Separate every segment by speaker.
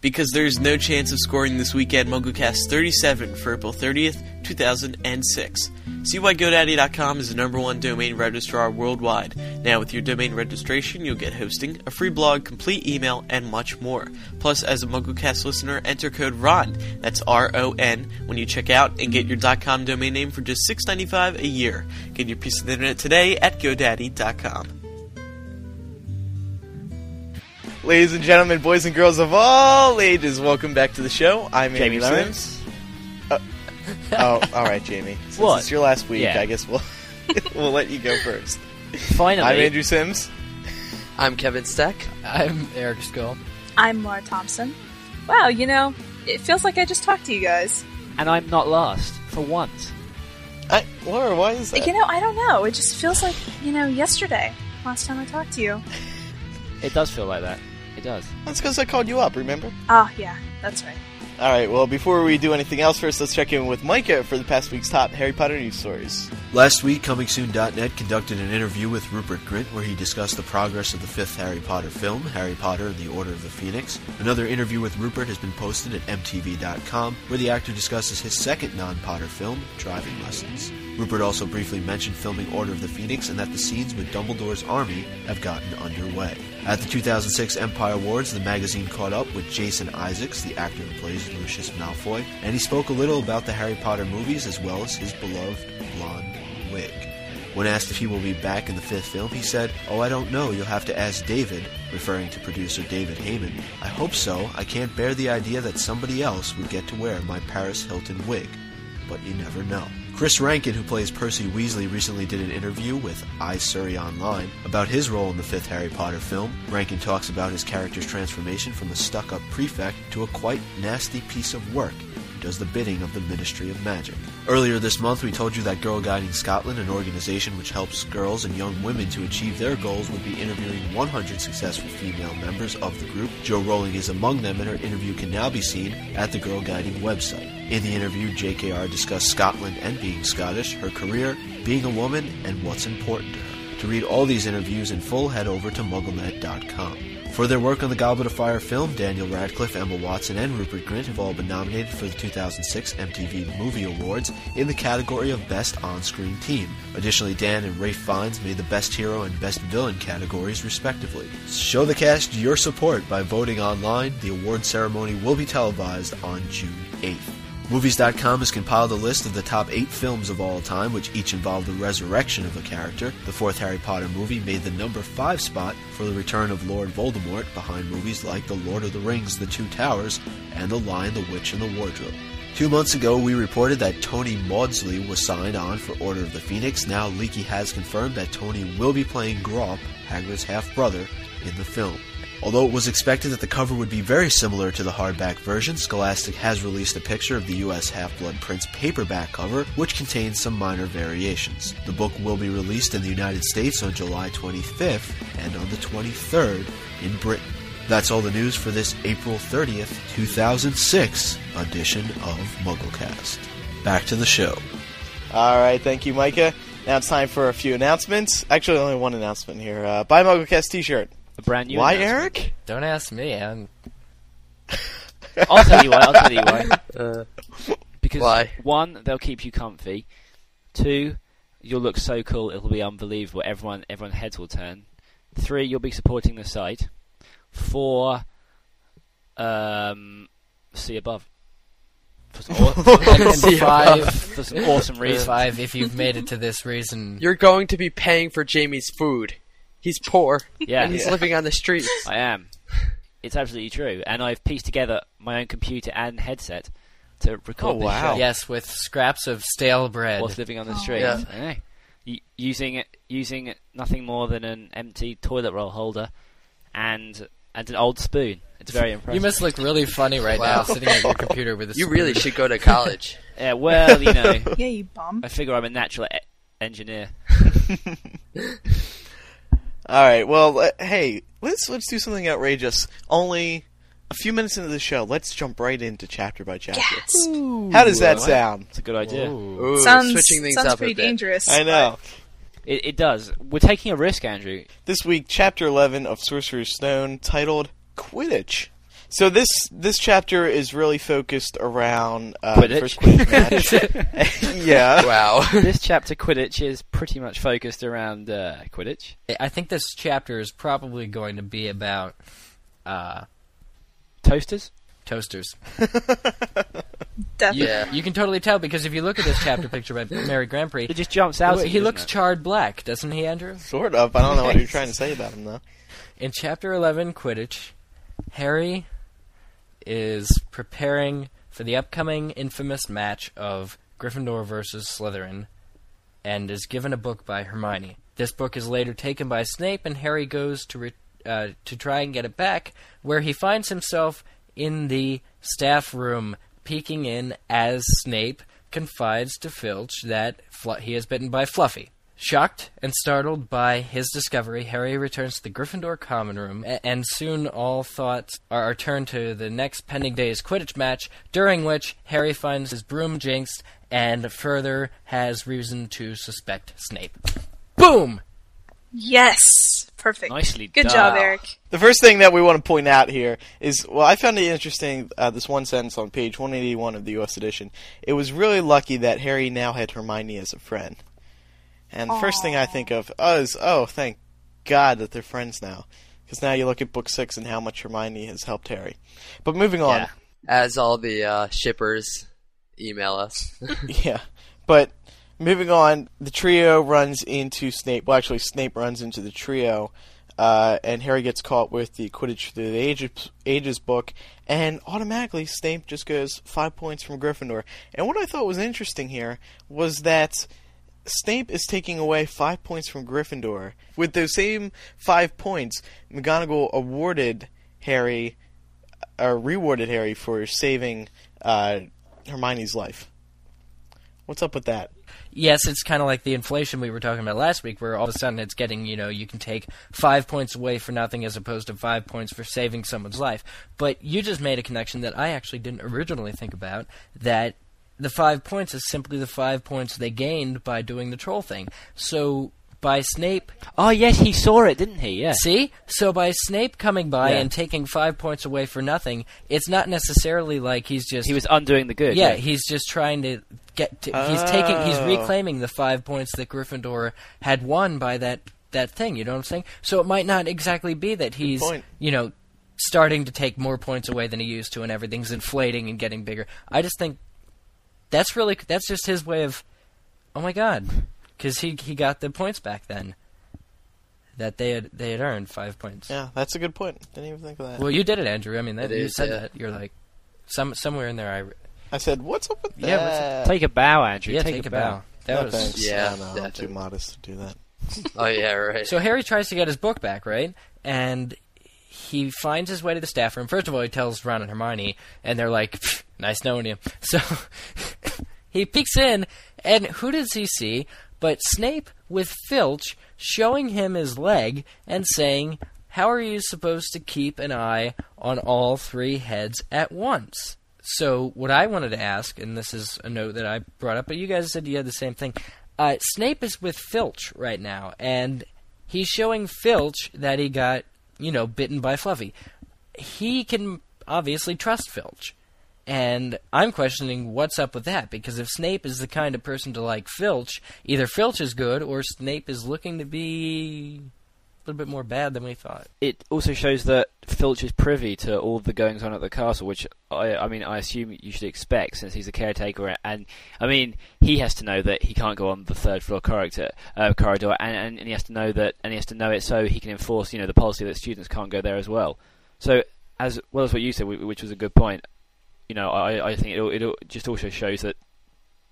Speaker 1: Because there's no chance of scoring this weekend MuggleCast 37 for April 30th, 2006. See why GoDaddy.com is the number one domain registrar worldwide. Now, with your domain registration, you'll get hosting, a free blog, complete email, and much more. Plus, as a MuggleCast listener, enter code RON, that's R-O-N, when you check out and get your .com domain name for just $6.95 a year. Get your piece of the internet today at GoDaddy.com. Ladies and gentlemen, boys and girls of all ages, welcome back to the show. I'm
Speaker 2: Jamie
Speaker 1: Andrew
Speaker 2: Lawrence.
Speaker 1: Sims. Uh, oh, all right, Jamie. Since
Speaker 2: What?
Speaker 1: it's your last week,
Speaker 2: Yeah.
Speaker 1: I guess we'll we'll let you go first.
Speaker 2: Finally,
Speaker 1: I'm Andrew Sims.
Speaker 3: I'm Kevin Steck.
Speaker 2: I'm Eric Scull,
Speaker 4: I'm Laura Thompson. Wow, you know, it feels like I just talked to you guys.
Speaker 2: and I'm not last for once.
Speaker 1: I, Laura, why is that?
Speaker 4: You know, I don't know. It just feels like, you know, yesterday, last time I talked to you.
Speaker 2: It does feel like that. It does.
Speaker 1: That's because I called you up. Remember?
Speaker 4: Ah, yeah, that's right.
Speaker 1: All right. Well, before we do anything else, first let's check in with Micah for the past week's top Harry Potter news stories.
Speaker 5: Last week, ComingSoon.net conducted an interview with Rupert Grint where he discussed the progress of the fifth Harry Potter film, Harry Potter and the Order of the Phoenix. Another interview with Rupert has been posted at MTV.com where the actor discusses his second non-Potter film, Driving Lessons. Rupert also briefly mentioned filming Order of the Phoenix and that the scenes with Dumbledore's army have gotten underway. At the 2006 Empire Awards, the magazine caught up with Jason Isaacs, the actor who plays Lucius Malfoy, and he spoke a little about the Harry Potter movies as well as his beloved blonde wig. When asked if he will be back in the fifth film, he said, Oh, I don't know, you'll have to ask David, referring to producer David Heyman. I hope so. I can't bear the idea that somebody else would get to wear my Paris Hilton wig. But you never know. Chris Rankin, who plays Percy Weasley, recently did an interview with iSurrey Online about his role in the fifth Harry Potter film. Rankin talks about his character's transformation from a stuck-up prefect to a quite nasty piece of work does the bidding of the Ministry of Magic. Earlier this month, we told you that Girl Guiding Scotland, an organization which helps girls and young women to achieve their goals, would be interviewing 100 successful female members of the group. Jo Rowling is among them, and her interview can now be seen at the Girl Guiding website. In the interview, JKR discussed Scotland and being Scottish, her career, being a woman, and what's important to her. To read all these interviews in full, head over to MuggleNet.com. For their work on the Goblet of Fire film, Daniel Radcliffe, Emma Watson, and Rupert Grint have all been nominated for the 2006 MTV Movie Awards in the category of Best On-Screen Team. Additionally, Dan and Ralph Fiennes made the Best Hero and Best Villain categories, respectively. Show the cast your support by voting online. The award ceremony will be televised on June 8th. Movies.com has compiled a list of the top eight films of all time, which each involve the resurrection of a character. The fourth Harry Potter movie made the number five spot for the return of Lord Voldemort, behind movies like The Lord of the Rings, The Two Towers, and The Lion, the Witch, and the Wardrobe. Two months ago, we reported that Tony Maudsley was signed on for Order of the Phoenix. Now, Leaky has confirmed that Tony will be playing Grawp, Hagrid's half-brother, in the film. Although it was expected that the cover would be very similar to the hardback version, Scholastic has released a picture of the U.S. Half-Blood Prince paperback cover, which contains some minor variations. The book will be released in the United States on July 25th and on the 23rd in Britain. That's all the news for this April 30th, 2006 edition of MuggleCast. Back to the show.
Speaker 1: All right, thank you, Micah. Now it's time for a few announcements. Actually, only one announcement here. Uh, buy MuggleCast T-shirt.
Speaker 2: A brand new.
Speaker 1: Why. Eric?
Speaker 3: Don't ask me. I'm.
Speaker 2: I'll tell you why. I'll tell you why.
Speaker 3: Uh,
Speaker 2: Because
Speaker 3: Why?
Speaker 2: one, they'll keep you comfy. Two, you'll look so cool it'll be unbelievable. Everyone, everyone heads will turn. Three, you'll be supporting the site. Four, um, see above. For some, aw-
Speaker 6: And- and
Speaker 2: for
Speaker 6: five-
Speaker 2: for some awesome reasons.
Speaker 6: Five, if you've made it to this reason.
Speaker 3: You're going to be paying for Jamie's food. He's poor.
Speaker 2: Yeah.
Speaker 3: And he's
Speaker 2: Yeah.
Speaker 3: living on the streets.
Speaker 2: I am. It's absolutely true, and I've pieced together my own computer and headset to record
Speaker 6: Oh,
Speaker 2: this
Speaker 6: wow.
Speaker 2: show.
Speaker 6: Yes, with scraps of stale bread.
Speaker 2: Whilst living on the
Speaker 6: Oh.
Speaker 2: street,
Speaker 6: Yeah.
Speaker 2: Eh. Y- using using nothing more than an empty toilet roll holder and and an old spoon. It's very impressive.
Speaker 6: You must look really funny right
Speaker 3: Wow.
Speaker 6: now, sitting at your computer with a.
Speaker 3: You really should go to college.
Speaker 2: Yeah, well, you know.
Speaker 4: Yeah, you bum.
Speaker 2: I figure I'm a natural e- engineer.
Speaker 1: All right. Well, hey, let's let's do something outrageous. Only a few minutes into the show, let's jump right into chapter by chapter. How does that
Speaker 2: What?
Speaker 1: sound?
Speaker 2: It's a good idea.
Speaker 3: Ooh,
Speaker 4: sounds
Speaker 3: switching things
Speaker 4: sounds
Speaker 3: up a
Speaker 4: pretty
Speaker 3: bit.
Speaker 4: dangerous.
Speaker 1: I know.
Speaker 2: It, it does. We're taking a risk, Andrew.
Speaker 1: This week, chapter eleven of Sorcerer's Stone, titled Quidditch. So this this chapter is really focused around uh,
Speaker 2: Quidditch?
Speaker 1: first Quidditch match. yeah.
Speaker 3: Wow.
Speaker 2: this chapter Quidditch is pretty much focused around uh, Quidditch.
Speaker 6: I think this chapter is probably going to be about uh,
Speaker 2: Toasters?
Speaker 6: toasters.
Speaker 4: Definitely.
Speaker 3: Yeah.
Speaker 6: you can totally tell because if you look at this chapter picture by Mary GrandPré,
Speaker 2: It just jumps out. at
Speaker 6: he looks
Speaker 2: doesn't
Speaker 6: charred black, doesn't he, Andrew?
Speaker 1: Sort of. I don't know what you're trying to say about him though.
Speaker 6: In chapter 11, Quidditch, Harry is preparing for the upcoming infamous match of Gryffindor versus Slytherin and is given a book by Hermione. This book is later taken by Snape, and Harry goes to re- uh, to try and get it back, where he finds himself in the staff room, peeking in as Snape confides to Filch that Fl- he is bitten by Fluffy. Shocked and startled by his discovery, Harry returns to the Gryffindor common room, and soon all thoughts are, are turned to the next pending day's Quidditch match, during which Harry finds his broom jinxed and further has reason to suspect Snape. Boom!
Speaker 4: Yes. Perfect.
Speaker 2: Nicely done.
Speaker 4: Good
Speaker 2: done.
Speaker 4: job, Eric.
Speaker 1: The first thing that we want to point out here is, well, I found it interesting, uh, this one sentence on page 181 of the U.S. edition. It was really lucky that Harry now had Hermione as a friend. And the first thing I think of oh, is, oh, thank God that they're friends now. Because now you look at book six and how much Hermione has helped Harry. But moving on.
Speaker 2: Yeah.
Speaker 3: As all the uh, shippers email us.
Speaker 1: yeah. But moving on, the trio runs into Snape. Well, actually, Snape runs into the trio, uh, and Harry gets caught with the Quidditch Through the Ages, Ages book, and automatically Snape just goes five points from Gryffindor. And what I thought was interesting here was that Snape is taking away five points from Gryffindor. With those same five points, McGonagall awarded Harry, or rewarded Harry for saving uh, Hermione's life. What's up with that?
Speaker 6: Yes, it's kind of like the inflation we were talking about last week, where all of a sudden it's getting, you know, you can take five points away for nothing as opposed to five points for saving someone's life. But you just made a connection that I actually didn't originally think about that the five points is simply the five points they gained by doing the troll thing. So by Snape.
Speaker 2: Oh yes, he saw it, didn't he? Yeah.
Speaker 6: See? So by Snape coming by
Speaker 2: Yeah.
Speaker 6: and taking five points away for nothing, it's not necessarily like he's just
Speaker 2: He was undoing the good.
Speaker 6: yeah,
Speaker 2: Yeah.
Speaker 6: he's just trying to get. To, He's taking. He's
Speaker 1: Oh.
Speaker 6: reclaiming the five points that Gryffindor had won by that that thing. You know what I'm saying? So it might not exactly be that he's you know starting to take more points away than he used to, and everything's inflating and getting bigger. I just think that's really that's just his way of. Oh my god, because he he got the points back then. That they had they had earned five points.
Speaker 1: Yeah, that's a good point. Didn't even think of that.
Speaker 6: Well, you did it, Andrew. I mean, that,
Speaker 3: It
Speaker 6: you
Speaker 3: is,
Speaker 6: said
Speaker 3: yeah.
Speaker 6: that. You're like some somewhere in there. I
Speaker 1: I said, "What's up with that?"
Speaker 6: Yeah, what's
Speaker 1: that?"
Speaker 2: Take a bow, Andrew.
Speaker 6: yeah,
Speaker 2: take,
Speaker 6: take,
Speaker 2: a
Speaker 6: a
Speaker 2: bow.
Speaker 6: bow. That
Speaker 1: No,
Speaker 6: was
Speaker 1: thanks.
Speaker 3: Yeah,
Speaker 1: I don't I'm too
Speaker 3: definitely.
Speaker 1: modest to do that.
Speaker 3: oh yeah, right.
Speaker 6: So Harry tries to get his book back, right? And he finds his way to the staff room. First of all, he tells Ron and Hermione, and they're like, "Pfft, "Nice knowing you." So he peeks in, and who does he see but Snape with Filch showing him his leg and saying, "How are you supposed to keep an eye on all three heads at once?" So what I wanted to ask, and this is a note that I brought up, but you guys said you had the same thing. Uh, Snape is with Filch right now, and he's showing Filch that he got, you know, bitten by Fluffy. He can obviously trust Filch. And I'm questioning what's up with that, because if Snape is the kind of person to like Filch, either Filch is good or Snape is looking to be a little bit more bad than we thought.
Speaker 2: It also shows that Filch is privy to all the goings on at the castle, which I, I mean, I assume you should expect since he's a caretaker. And I mean, he has to know that he can't go on the third floor corridor, uh, corridor, and, and, and he has to know that, and he has to know it so he can enforce, you know, the policy that students can't go there as well. So, as well as what you said, which was a good point, you know, I, I think it, it just also shows that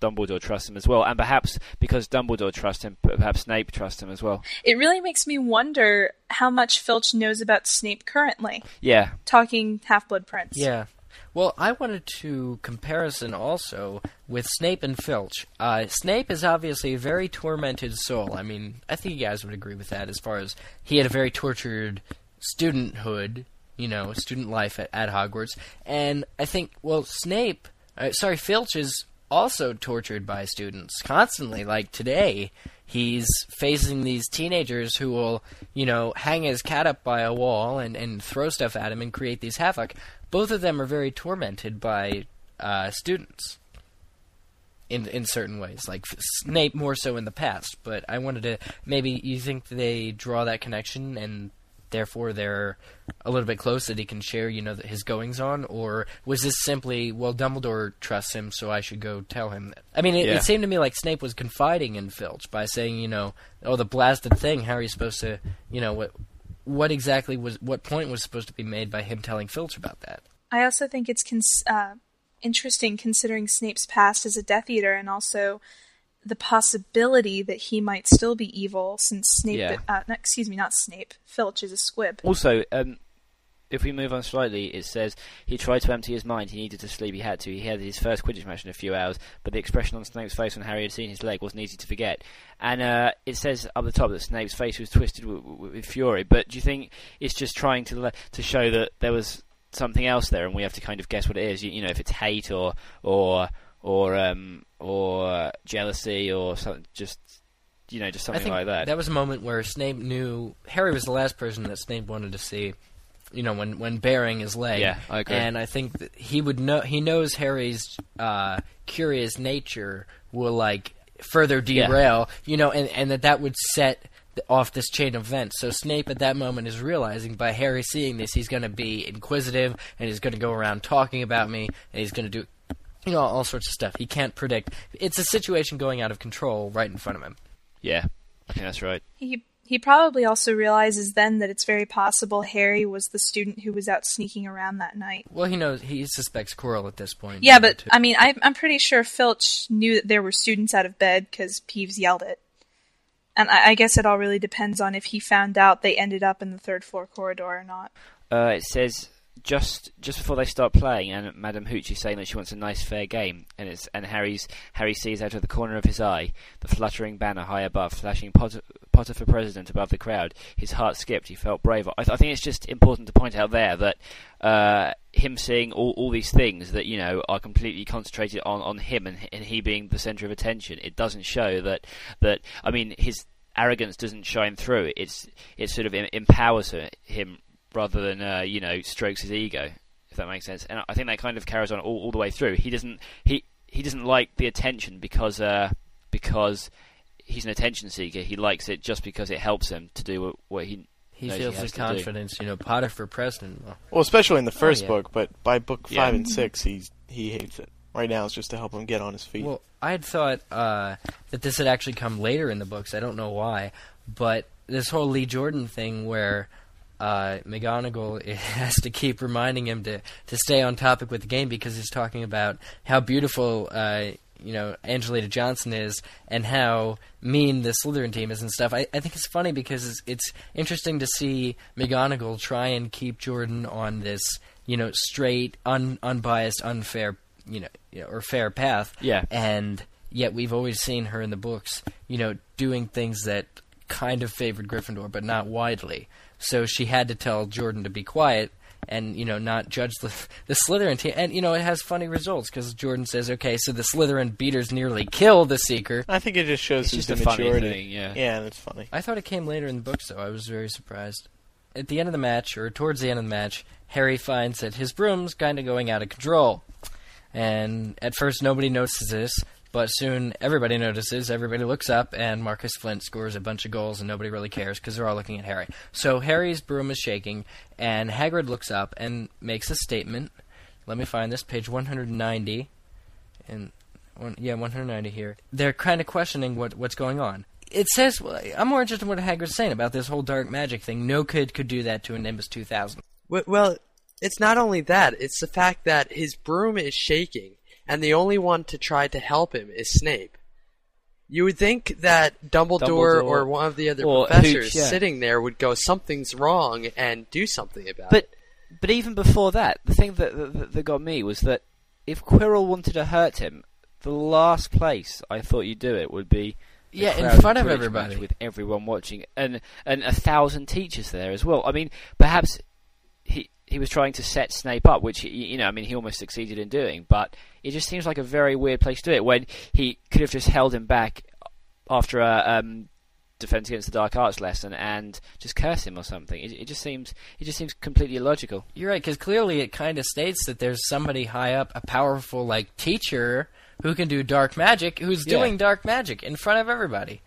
Speaker 2: Dumbledore trusts him as well, and perhaps because Dumbledore trusts him, perhaps Snape trusts him as well.
Speaker 4: It really makes me wonder how much Filch knows about Snape currently.
Speaker 2: Yeah,
Speaker 4: Talking Half Blood Prince.
Speaker 6: Yeah. Well, I wanted to comparison also with Snape and Filch. Uh, Snape is obviously a very tormented soul. I mean, I think you guys would agree with that as far as he had a very tortured studenthood, you know, student life at, at Hogwarts. And I think, well, Snape, uh, sorry, Filch is also tortured by students constantly. Like today, he's facing these teenagers who will, you know, hang his cat up by a wall and, and throw stuff at him and create these havoc. Both of them are very tormented by uh, students in in certain ways. Like Snape more so in the past, but I wanted to maybe you think they draw that connection and therefore they're a little bit close that he can share, you know, his goings on, or was this simply well, Dumbledore trusts him, so I should go tell him that? I mean, it,
Speaker 2: Yeah.
Speaker 6: it seemed to me like Snape was confiding in Filch by saying, you know, oh, the blasted thing, how are you supposed to, you know, what what exactly was what point was supposed to be made by him telling Filch about that?
Speaker 4: I also think it's cons- uh, interesting considering Snape's past as a Death Eater and also the possibility that he might still be evil since Snape,
Speaker 2: Yeah.
Speaker 4: uh, excuse me, not Snape, Filch is a squib.
Speaker 2: Also, um, if we move on slightly, it says he tried to empty his mind. He needed to sleep. He had to. He had his first Quidditch match in a few hours, but the expression on Snape's face when Harry had seen his leg wasn't easy to forget. And uh, it says up the top that Snape's face was twisted with, with, with fury. But do you think it's just trying to le- to show that there was something else there, and we have to kind of guess what it is? You, you know, if it's hate or or or um, or jealousy or something, just you know, just something
Speaker 6: I think
Speaker 2: like that.
Speaker 6: That was a moment where Snape knew Harry was the last person that Snape wanted to see. You know, when when bearing his leg.
Speaker 2: Yeah, I agree.
Speaker 6: And I think that he would know. He knows Harry's uh, curious nature will like further derail. Yeah. You know, and and that that would set off this chain of events. So Snape at that moment is realizing by Harry seeing this, he's going to be inquisitive and he's going to go around talking about me and he's going to do. You know all sorts of stuff. He can't predict. It's a situation going out of control right in front of him.
Speaker 2: yeah, I think that's right.
Speaker 4: He he probably also realizes then that it's very possible Harry was the student who was out sneaking around that night.
Speaker 6: Well, he knows he suspects Quirrell at this point.
Speaker 4: Yeah, but I mean, I, I'm pretty sure Filch knew that there were students out of bed because Peeves yelled it. And I, I guess it all really depends on if he found out they ended up in the third floor corridor or not.
Speaker 2: Uh, it says just just before they start playing, and Madame Hooch is saying that she wants a nice fair game, and it's and Harry's Harry sees out of the corner of his eye the fluttering banner high above, flashing Potter, Potter for president above the crowd. His heart skipped. He felt braver. I, th- I think it's just important to point out there that uh, him seeing all, all these things that you know are completely concentrated on, on him, and, and he being the center of attention. It doesn't show that that I mean his arrogance doesn't shine through. It's it sort of empowers him rather than uh, you know strokes his ego, if that makes sense. And I think that kind of carries on all, all the way through. He doesn't he he doesn't like the attention because uh, because he's an attention seeker. He likes it just because it helps him to do what, what he
Speaker 6: He feels
Speaker 2: he
Speaker 6: the
Speaker 2: has to do.
Speaker 6: confidence, you know, Potter for president. Well,
Speaker 1: Well, especially in the first
Speaker 6: yeah.
Speaker 1: book, but by book
Speaker 2: Yeah.
Speaker 1: five and six, he's he hates it. Right now, it's just to help him get on his feet.
Speaker 6: Well, I had thought uh, that this had actually come later in the books. I don't know why, but this whole Lee Jordan thing where uh, McGonagall has to keep reminding him to, to stay on topic with the game because he's talking about how beautiful uh, you know Angelina Johnson is and how mean the Slytherin team is and stuff. I, I think it's funny because it's, it's interesting to see McGonagall try and keep Jordan on this you know straight, un, unbiased, unfair you know, you know or fair path.
Speaker 2: Yeah.
Speaker 6: And yet we've always seen her in the books, you know, doing things that kind of favored Gryffindor, but not widely. So she had to tell Jordan to be quiet and you know not judge the the Slytherin team. And you know it has funny results because Jordan says, "Okay, so the Slytherin beaters nearly kill the Seeker."
Speaker 1: I think it just shows
Speaker 2: It's
Speaker 1: his
Speaker 2: just a funny
Speaker 1: immaturity.
Speaker 2: thing, yeah.
Speaker 1: yeah, that's funny.
Speaker 6: I thought it came later in the books, though. I was very surprised. At the end of the match, or towards the end of the match, Harry finds that his broom's kind of going out of control. And at first, nobody notices this, But soon everybody notices, everybody looks up, and Marcus Flint scores a bunch of goals, and nobody really cares because they're all looking at Harry. So Harry's broom is shaking, and Hagrid looks up and makes a statement. Let me find this page 190, and one, yeah, 190 here. They're kind of questioning what what's going on. It says I'm more interested in what Hagrid's saying about this whole dark magic thing. No kid could do that to a Nimbus 2000.
Speaker 3: Well, it's not only that; it's the fact that his broom is shaking, and the only one to try to help him is Snape. You would think that Dumbledore,
Speaker 2: Dumbledore
Speaker 3: or one of the other
Speaker 2: or
Speaker 3: professors
Speaker 2: Hooch, yeah.
Speaker 3: sitting there would go, "Something's wrong," and do something about
Speaker 2: But
Speaker 3: it.
Speaker 2: but even before that, the thing that, that that got me was that if Quirrell wanted to hurt him, the last place I thought you'd do it would be
Speaker 6: Yeah, in front of
Speaker 2: Quidditch
Speaker 6: everybody.
Speaker 2: with everyone watching, and and a thousand teachers there as well. I mean, perhaps he he was trying to set Snape up, which you know, I mean, he almost succeeded in doing. But it just seems like a very weird place to do it when he could have just held him back after a um, defense against the dark arts lesson and just curse him or something. It, it just seems it just seems completely illogical.
Speaker 6: You're right, because clearly it kind of states that there's somebody high up, a powerful like teacher who can do dark magic, who's
Speaker 1: Yeah.
Speaker 6: doing dark magic in front of everybody.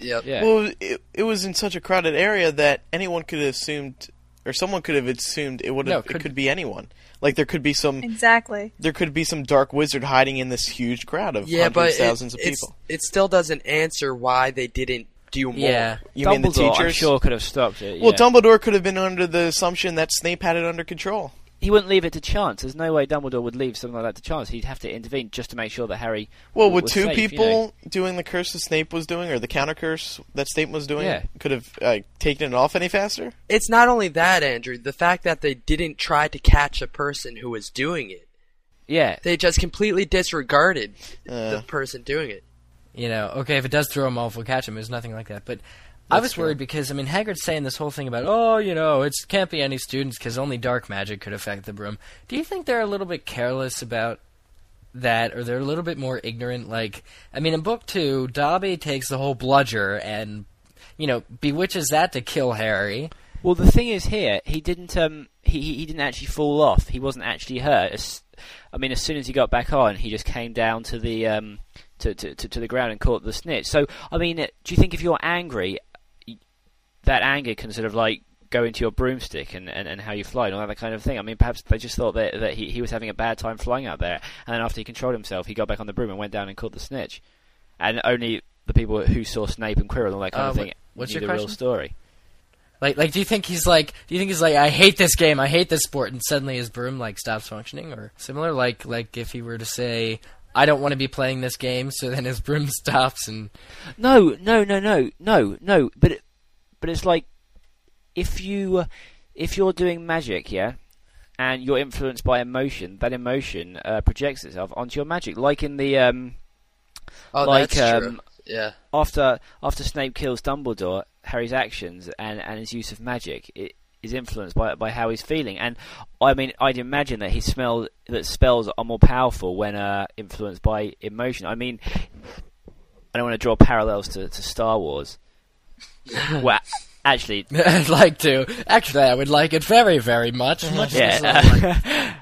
Speaker 3: Yep.
Speaker 2: Yeah.
Speaker 1: Well, it, it was in such a crowded area that anyone could have assumed, or someone could have assumed it would
Speaker 6: No,
Speaker 1: have.
Speaker 6: could-
Speaker 1: it could be anyone. Like there could be some.
Speaker 4: Exactly.
Speaker 1: There could be some dark wizard hiding in this huge crowd of
Speaker 3: Yeah,
Speaker 1: hundreds,
Speaker 3: but it,
Speaker 1: thousands of people.
Speaker 3: it still doesn't answer why they didn't do more.
Speaker 6: Yeah.
Speaker 1: You mean the
Speaker 2: Dumbledore, I'm
Speaker 1: teachers?
Speaker 2: sure could have stopped it.
Speaker 1: Well,
Speaker 2: yeah.
Speaker 1: Dumbledore could have been under the assumption that Snape had it under control.
Speaker 2: He wouldn't leave it to chance. There's no way Dumbledore would leave something like that to chance. He'd have to intervene just to make sure that Harry.
Speaker 1: Well,
Speaker 2: w-
Speaker 1: with
Speaker 2: was
Speaker 1: two
Speaker 2: safe, you
Speaker 1: people
Speaker 2: know.
Speaker 1: doing the curse that Snape was doing, or the counter curse that Snape was doing,
Speaker 2: Yeah.
Speaker 1: could have uh, taken it off any faster.
Speaker 3: It's not only that, Andrew. The fact that they didn't try to catch a person who was doing it.
Speaker 2: Yeah.
Speaker 3: They just completely disregarded
Speaker 1: Uh.
Speaker 3: the person doing it.
Speaker 6: You know, okay, if it does throw him off, we'll catch him. There's nothing like that. But I was
Speaker 1: true.
Speaker 6: worried because I mean, Hagrid's saying this whole thing about, oh, you know, it can't be any students because only dark magic could affect the broom. Do you think they're a little bit careless about that, or they're a little bit more ignorant? Like, I mean, in book two, Dobby takes the whole bludger and, you know, bewitches that to kill Harry.
Speaker 2: Well, the thing is here, he didn't. Um, he he didn't actually fall off. He wasn't actually hurt. As, I mean, as soon as he got back on, he just came down to the um to to, to, the ground and caught the snitch. So, I mean, do you think if you're angry, that anger can sort of like go into your broomstick and, and, and how you fly and all that kind of thing? I mean, perhaps they just thought that that he he was having a bad time flying out there, and then after he controlled himself, he got back on the broom and went down and caught the snitch, and only the people who saw Snape and Quirrell and all that kind
Speaker 6: Uh,
Speaker 2: of thing
Speaker 6: what's
Speaker 2: knew
Speaker 6: your
Speaker 2: the real story.
Speaker 6: Like, like, do you think he's like, do you think he's like, I hate this game, I hate this sport, and suddenly his broom like stops functioning, or similar? Like, like if he were to say, I don't want to be playing this game, so then his broom stops, and
Speaker 2: No, no, no, no, no, no. But it, but it's like if you if you're doing magic, yeah, and you're influenced by emotion, that emotion uh, projects itself onto your magic. Like in the um,
Speaker 3: Oh,
Speaker 2: like
Speaker 3: that's
Speaker 2: um,
Speaker 3: true. Yeah.
Speaker 2: after after Snape kills Dumbledore, Harry's actions and, and his use of magic i is influenced by by how he's feeling. And I mean, I'd imagine that he smelled that spells are more powerful when uh, influenced by emotion. I mean, I don't want to draw parallels to, to Star Wars. well, actually,
Speaker 6: I'd like to. Actually, I would like it very, very much. much as I like-
Speaker 2: yeah,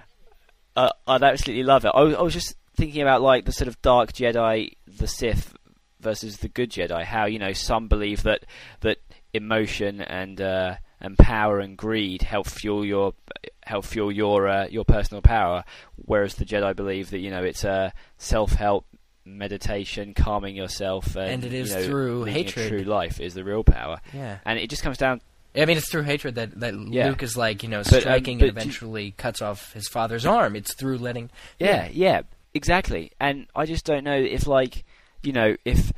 Speaker 2: uh, I'd absolutely love it. I was, I was just thinking about like the sort of dark Jedi, the Sith versus the good Jedi. How you know some believe that that emotion and uh, and power and greed help fuel your help fuel your uh, your personal power, whereas the Jedi believe that you know it's a self help meditation, calming yourself, and,
Speaker 6: And it is
Speaker 2: you know,
Speaker 6: through hatred.
Speaker 2: true life is the real power.
Speaker 6: Yeah.
Speaker 2: and it just comes down
Speaker 6: I mean, it's through hatred that, that
Speaker 2: Yeah.
Speaker 6: Luke is like, you know,
Speaker 2: But, um,
Speaker 6: striking
Speaker 2: but
Speaker 6: and
Speaker 2: do-
Speaker 6: eventually cuts off his father's arm. It's through letting.
Speaker 2: Yeah, yeah, exactly. And I just don't know if, like, you know, if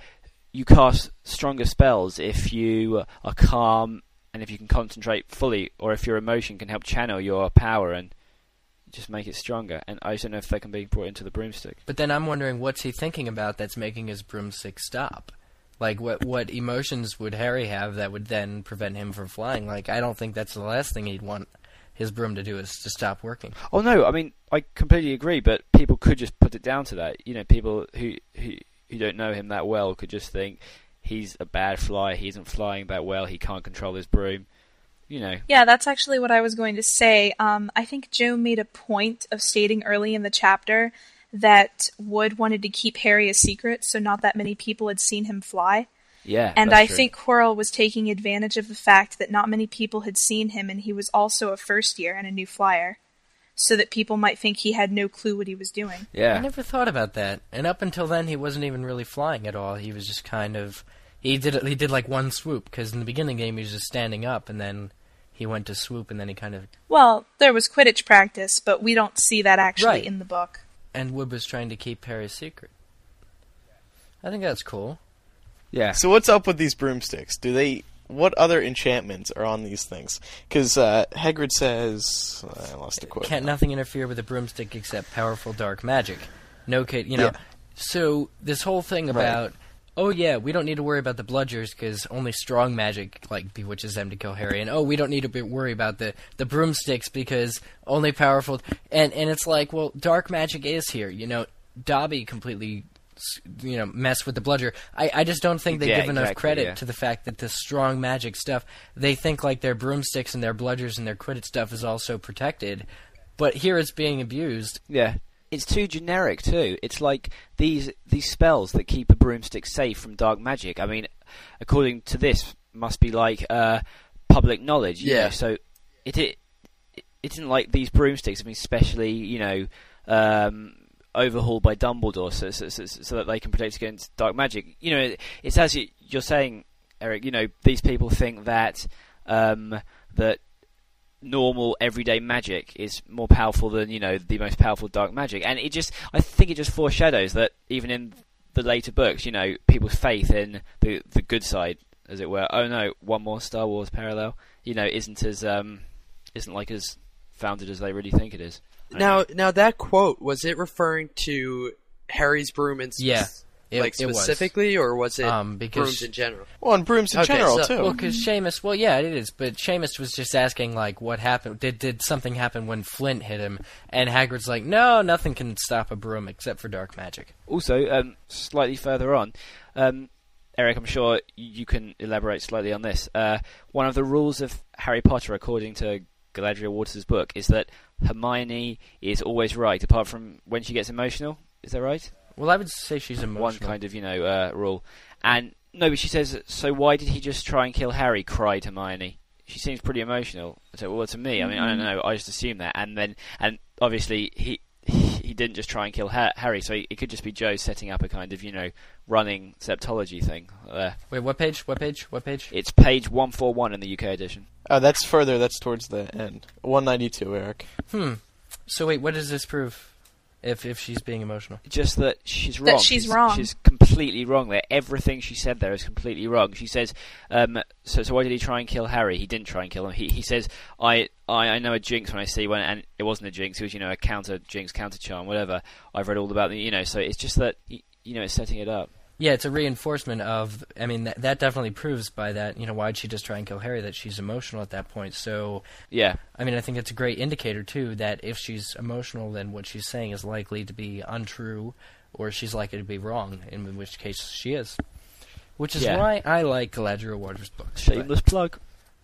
Speaker 2: you cast stronger spells, if you are calm and if you can concentrate fully, or if your emotion can help channel your power and just make it stronger. And I just don't know if that can be brought into the broomstick.
Speaker 6: But then I'm wondering, what's he thinking about that's making his broomstick stop? Like, what what emotions would Harry have that would then prevent him from flying? Like, I don't think that's the last thing he'd want his broom to do is to stop working.
Speaker 2: Oh no, I mean I completely agree, but people could just put it down to that. You know, people who who who don't know him that well could just think he's a bad flyer. He isn't flying that well. He can't control his broom. You know.
Speaker 4: Yeah, that's actually what I was going to say. Um, I think Jo made a point of stating early in the chapter that Wood wanted to keep Harry a secret, so not that many people had seen him fly.
Speaker 2: Yeah,
Speaker 4: and
Speaker 2: that's
Speaker 4: I
Speaker 2: true.
Speaker 4: think Quirrell was taking advantage of the fact that not many people had seen him, and he was also a first year and a new flyer, so that people might think he had no clue what he was doing.
Speaker 6: Yeah, I never thought about that. And up until then, he wasn't even really flying at all. He was just kind of he did he did like one swoop because in the beginning of the game he was just standing up, and then he went to swoop, and then he kind of
Speaker 4: Well, there was Quidditch practice, but we don't see that actually
Speaker 6: Right.
Speaker 4: in the book.
Speaker 6: and Wood was trying to keep Harry's secret. I think that's cool.
Speaker 2: Yeah.
Speaker 1: So what's up with these broomsticks? Do they? What other enchantments are on these things? Because uh, Hagrid says, I lost the quote.
Speaker 6: Can't nothing interfere with a broomstick except powerful dark magic. No kid, you know.
Speaker 1: Yeah.
Speaker 6: So this whole thing
Speaker 1: Right.
Speaker 6: Oh yeah, we don't need to worry about the bludgers because only strong magic like bewitches them to kill Harry, and oh we don't need to be worry about the the broomsticks because only powerful and and it's like well dark magic is here. You know, Dobby completely. You know, mess with the bludger. I, I just don't think they
Speaker 2: Yeah,
Speaker 6: give enough
Speaker 2: exactly,
Speaker 6: credit
Speaker 2: yeah.
Speaker 6: to the fact that the strong magic stuff. They think like their broomsticks and their bludgers and their Quidditch stuff is also protected, but here it's being abused.
Speaker 2: Yeah. It's too generic too. It's like these these spells that keep a broomstick safe from dark magic. I mean, according to this, must be like uh, public knowledge. You
Speaker 3: Yeah.
Speaker 2: Know? So it, it it isn't like these broomsticks have been specially you know um, overhauled by Dumbledore so, so, so, so that they can protect against dark magic. You know, it's as you, you're saying, Eric. You know, these people think that um, that normal everyday magic is more powerful than you know the most powerful dark magic. And it just i think it just foreshadows that even in the later books you know people's faith in the the good side as it were. Oh no one more star wars parallel you know isn't as um isn't like as founded as they really think it is.
Speaker 3: Now, now that quote was it referring to Harry's broom in
Speaker 6: Yeah,
Speaker 3: spec-
Speaker 6: it-
Speaker 3: like
Speaker 6: it was.
Speaker 3: specifically, or was it
Speaker 6: Um, because-
Speaker 3: brooms in general?
Speaker 1: Well, and brooms in
Speaker 3: Okay,
Speaker 1: general
Speaker 3: so-
Speaker 1: too.
Speaker 6: Well, because Seamus, well, yeah, it is. But Seamus was just asking, like, what happened? Did did something happen when Flint hit him? And Hagrid's like, no, nothing can stop a broom except for dark magic.
Speaker 2: Also, um, slightly further on, um, Eric, I'm sure you can elaborate slightly on this. Uh, one of the rules of Harry Potter, according to Galadriel Waters' book, is that Hermione is always right, apart from when she gets emotional. Is that right?
Speaker 6: Well, I would say she's emotional.
Speaker 2: One kind of, you know, uh, rule. And no, but she says, so why did he just try and kill Harry? cried Hermione. She seems pretty emotional. So, well, to me, I mean, I don't know. I just assume that, and then, and obviously he he didn't just try and kill ha- Harry, so it could just be Jo setting up a kind of, you know, running septology thing. Uh,
Speaker 6: Wait, what page? What page? What page?
Speaker 2: it's page one four one in the UK edition.
Speaker 1: Oh, that's further. That's towards the end. 192, Eric.
Speaker 6: Hmm. So wait, what does this prove? If if she's being emotional,
Speaker 2: Just that she's wrong.
Speaker 4: That
Speaker 2: wrong.
Speaker 4: she's wrong.
Speaker 2: She's completely wrong there. Everything she said there is completely wrong. She says, um, "So, so why did he try and kill Harry? He didn't try and kill him. He, he says, I, I, I know a jinx when I see one, and it wasn't a jinx. It was, you know, a counter jinx, counter charm, whatever. I've read all about the, you know. So it's just that, you know, it's setting it up.
Speaker 6: Yeah, it's a reinforcement of. I mean, that, that definitely proves by that. You know, why'd she just try and kill Harry? That she's emotional at that point. So
Speaker 2: Yeah,
Speaker 6: I mean, I think it's a great indicator too that if she's emotional, then what she's saying is likely to be untrue, or she's likely to be wrong. In which case, she is. Which is
Speaker 2: Yeah.
Speaker 6: why I like Galadriel Waters' books.
Speaker 2: shameless plug.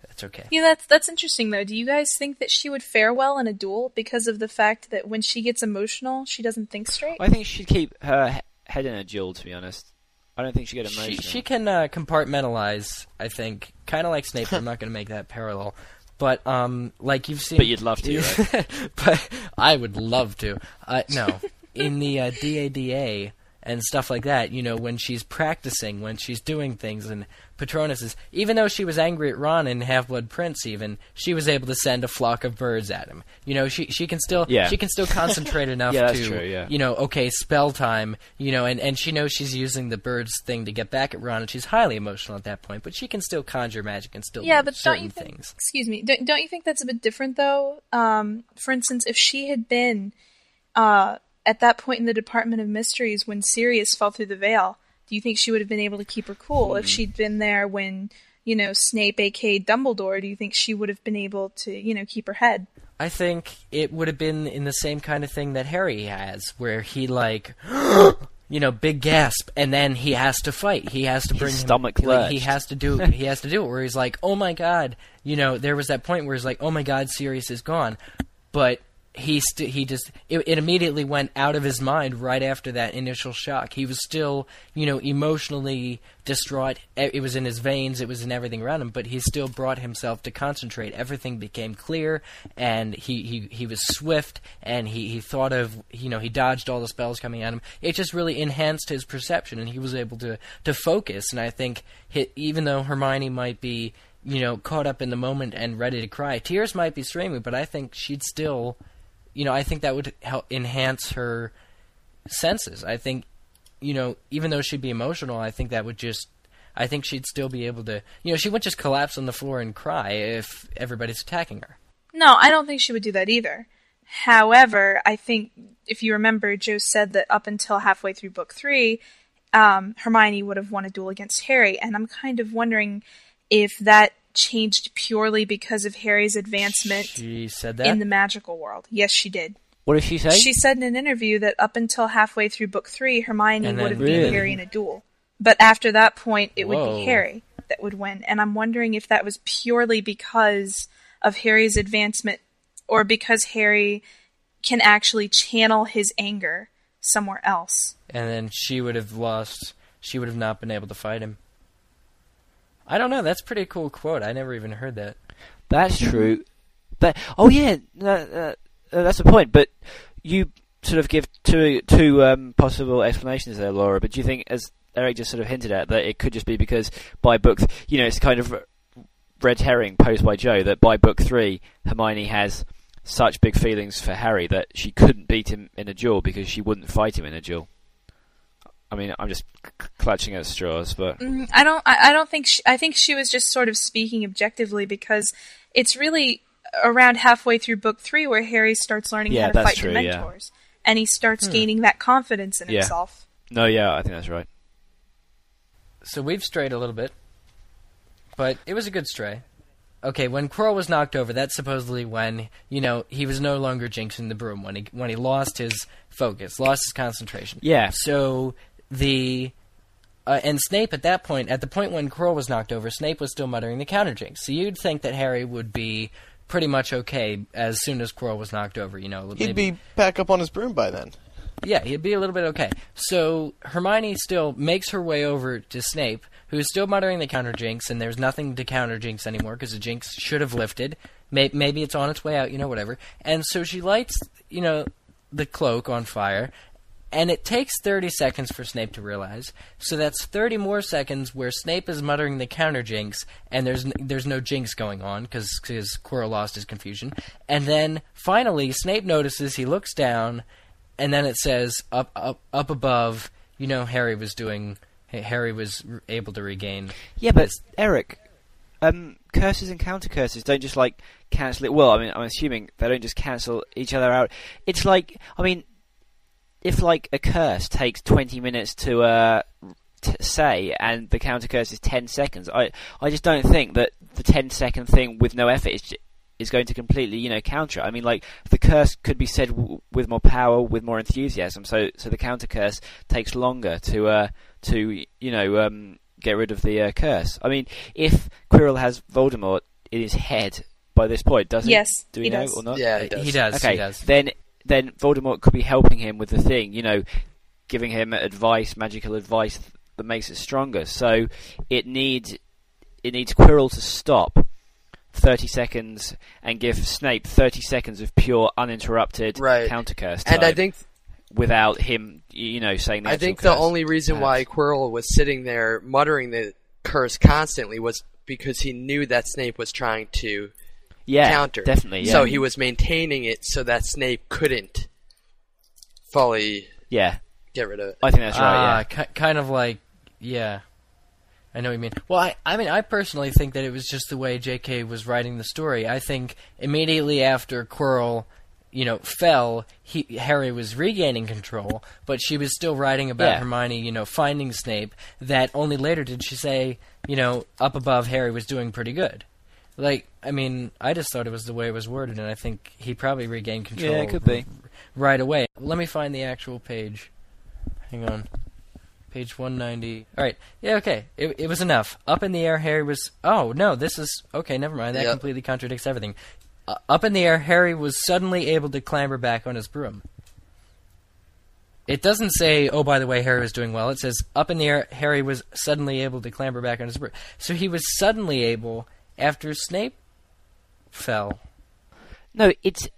Speaker 6: That's okay.
Speaker 4: Yeah, that's that's interesting though. Do you guys think that she would fare well in a duel because of the fact that when she gets emotional, she doesn't think straight?
Speaker 2: I think she'd keep her head in a duel. To be honest, I don't think she'd get emotional.
Speaker 6: She she can uh, compartmentalize. I think, kind of like Snape. I'm not going to make that parallel, but um, like you've seen.
Speaker 2: But you'd love to, right?
Speaker 6: but I would love to. Uh, no, in the uh, DADA and stuff like that. You know, when she's practicing, when she's doing things, and Patronus is. Even though she was angry at Ron and Half Blood Prince, even she was able to send a flock of birds at him. You know, she she can still
Speaker 2: Yeah.
Speaker 6: she can still concentrate enough
Speaker 2: Yeah,
Speaker 6: to
Speaker 2: true, yeah.
Speaker 6: you know, okay, spell time, you know, and, and she knows she's using the birds thing to get back at Ron, and she's highly emotional at that point, but she can still conjure magic and still
Speaker 4: yeah,
Speaker 6: do
Speaker 4: but don't
Speaker 6: certain
Speaker 4: you think?
Speaker 6: things.
Speaker 4: Excuse me. Don't, don't you think that's a bit different though? Um, for instance, if she had been uh, at that point in the Department of Mysteries when Sirius fell through the veil, do you think she would have been able to keep her cool?
Speaker 6: Hmm.
Speaker 4: If she'd been there when you know Snape, aka Dumbledore, do you think she would have been able to you know keep her head?
Speaker 6: I think it would have been in the same kind of thing that Harry has, where he like, you know, big gasp, and then he has to fight. He has to bring him-
Speaker 2: stomach
Speaker 6: like, he has to do. he has to do it. Where he's like, "Oh my god," you know, there was that point where he's like, "Oh my god, Sirius is gone," but he st- he just it, it immediately went out of his mind right after that initial shock. He was still, you know, emotionally distraught. It was in his veins, it was in everything around him, but he still brought himself to concentrate. Everything became clear and he he, he was swift and he, he thought of, you know, he dodged all the spells coming at him. It just really enhanced his perception and he was able to to focus and I think he, even though Hermione might be you know, caught up in the moment and ready to cry. Tears might be streaming, but I think she'd still, you know, I think that would help enhance her senses. I think, you know, even though she'd be emotional, I think that would just, I think she'd still be able to, you know, she wouldn't just collapse on the floor and cry if everybody's attacking her.
Speaker 4: No, I don't think she would do that either. However, I think if you remember, Jo said that up until halfway through book three, um, Hermione would have won a duel against Harry, and I'm kind of wondering if that changed purely because of Harry's advancement
Speaker 6: She said that.
Speaker 4: in the magical world. Yes, she did.
Speaker 2: What did she say?
Speaker 4: She said in an interview that up until halfway through book three, Hermione would have
Speaker 6: Really?
Speaker 4: Harry in a duel. But after that point, it would be Harry that would win. And I'm wondering if that was purely because of Harry's advancement or because Harry can actually channel his anger somewhere else.
Speaker 6: and then she would have lost. She would have not been able to fight him. I don't know. That's a pretty cool quote. I never even heard that.
Speaker 2: That's true. But oh yeah, no, uh, that's the point. But you sort of give two two um, possible explanations there, Laura. But do you think, as Eric just sort of hinted at, that it could just be because by book, you know, it's kind of red herring posed by Jo that by book three, Hermione has such big feelings for Harry that she couldn't beat him in a duel because she wouldn't fight him in a duel. I mean, I'm just clutching at straws, but
Speaker 4: Mm, I don't. I, I don't think. She, I think she was just sort of speaking objectively because it's really around halfway through book three where Harry starts learning
Speaker 2: Yeah,
Speaker 4: how to fight
Speaker 2: true,
Speaker 4: the
Speaker 2: yeah.
Speaker 4: mentors, and he starts
Speaker 6: Hmm.
Speaker 4: gaining that confidence in
Speaker 2: Yeah.
Speaker 4: himself.
Speaker 2: no, yeah, I think that's right.
Speaker 6: So we've strayed a little bit, but it was a good stray. Okay, when Quirrell was knocked over, that's supposedly when you know he was no longer jinxing the broom when he when he lost his focus, lost his concentration.
Speaker 2: Yeah.
Speaker 6: So the uh, and Snape at that point, at the point when Quirrell was knocked over, Snape was still muttering the counter jinx. So you'd think that Harry would be pretty much okay as soon as Quirrell was knocked over. You know,
Speaker 1: He'd
Speaker 6: maybe-
Speaker 1: be back up on his broom by then.
Speaker 6: yeah, he'd be a little bit okay. So Hermione still makes her way over to Snape, who's still muttering the counter jinx, and there's nothing to counter jinx anymore because the jinx should have lifted. Maybe it's on its way out, you know, whatever. And so she lights, you know, the cloak on fire, and it takes 30 seconds for Snape to realize. So that's 30 more seconds where Snape is muttering the counter jinx, and there's n- there's no jinx going on because Quirrell lost his confusion. And then finally, Snape notices. He looks down, and then it says up up up above. You know, Harry was doing. Harry was able to regain.
Speaker 2: Yeah, but Eric, um, curses and counter curses don't just like cancel it. Well, I mean, I'm assuming they don't just cancel each other out. It's like, I mean, if like a curse takes 20 minutes to uh, t- say, and the counter curse is 10 seconds, I I just don't think that the 10 second thing with no effort is. j- Is going to completely, you know, counter. it. I mean, like the curse could be said w- with more power, with more enthusiasm. So, so the counter curse takes longer to, uh, to you know, um, get rid of the uh, curse. I mean, if Quirrell has Voldemort in his head by this point, doesn't
Speaker 4: Yes,
Speaker 2: Do we
Speaker 4: he
Speaker 2: know
Speaker 4: does.
Speaker 2: or not?
Speaker 3: Yeah, he does.
Speaker 6: He does.
Speaker 2: Okay,
Speaker 6: He does.
Speaker 2: then then Voldemort could be helping him with the thing, you know, giving him advice, magical advice that makes it stronger. So it needs it needs Quirrell to stop. 30 seconds and give Snape 30 seconds of pure uninterrupted
Speaker 3: Right.
Speaker 2: counter curse time
Speaker 3: And I think
Speaker 2: without him you know saying the
Speaker 3: I think the only reason why. Quirrell was sitting there muttering the curse constantly was because he knew that Snape was trying to
Speaker 2: yeah
Speaker 3: counter.
Speaker 2: definitely yeah
Speaker 3: So he was maintaining it so that Snape couldn't fully
Speaker 2: yeah
Speaker 3: get rid of it.
Speaker 2: I think that's right
Speaker 6: Ah,
Speaker 2: yeah
Speaker 6: ki- kind of like, yeah. I know what you mean. Well, I, I mean, I personally think that it was just the way J.K. was writing the story. I think immediately after Quirrell, you know, fell, he, Harry was regaining control, but she was still writing about
Speaker 2: Yeah.
Speaker 6: Hermione, you know, finding Snape. That only later did she say, you know, up above Harry was doing pretty good. Like, I mean, I just thought it was the way it was worded, and I think he probably regained control.
Speaker 2: Yeah, it could be.
Speaker 6: right away. Let me find the actual page. Hang on. Page 190. All right. Yeah, okay. It, it was enough. Up in the air, Harry was. Oh, no, this is. Okay, never mind. That
Speaker 3: Yep.
Speaker 6: completely contradicts everything. uh, up in the air, Harry was suddenly able to clamber back on his broom. It doesn't say, oh, by the way, Harry was doing well. It says, up in the air, Harry was suddenly able to clamber back on his broom. So he was suddenly able after Snape fell.
Speaker 2: No, it's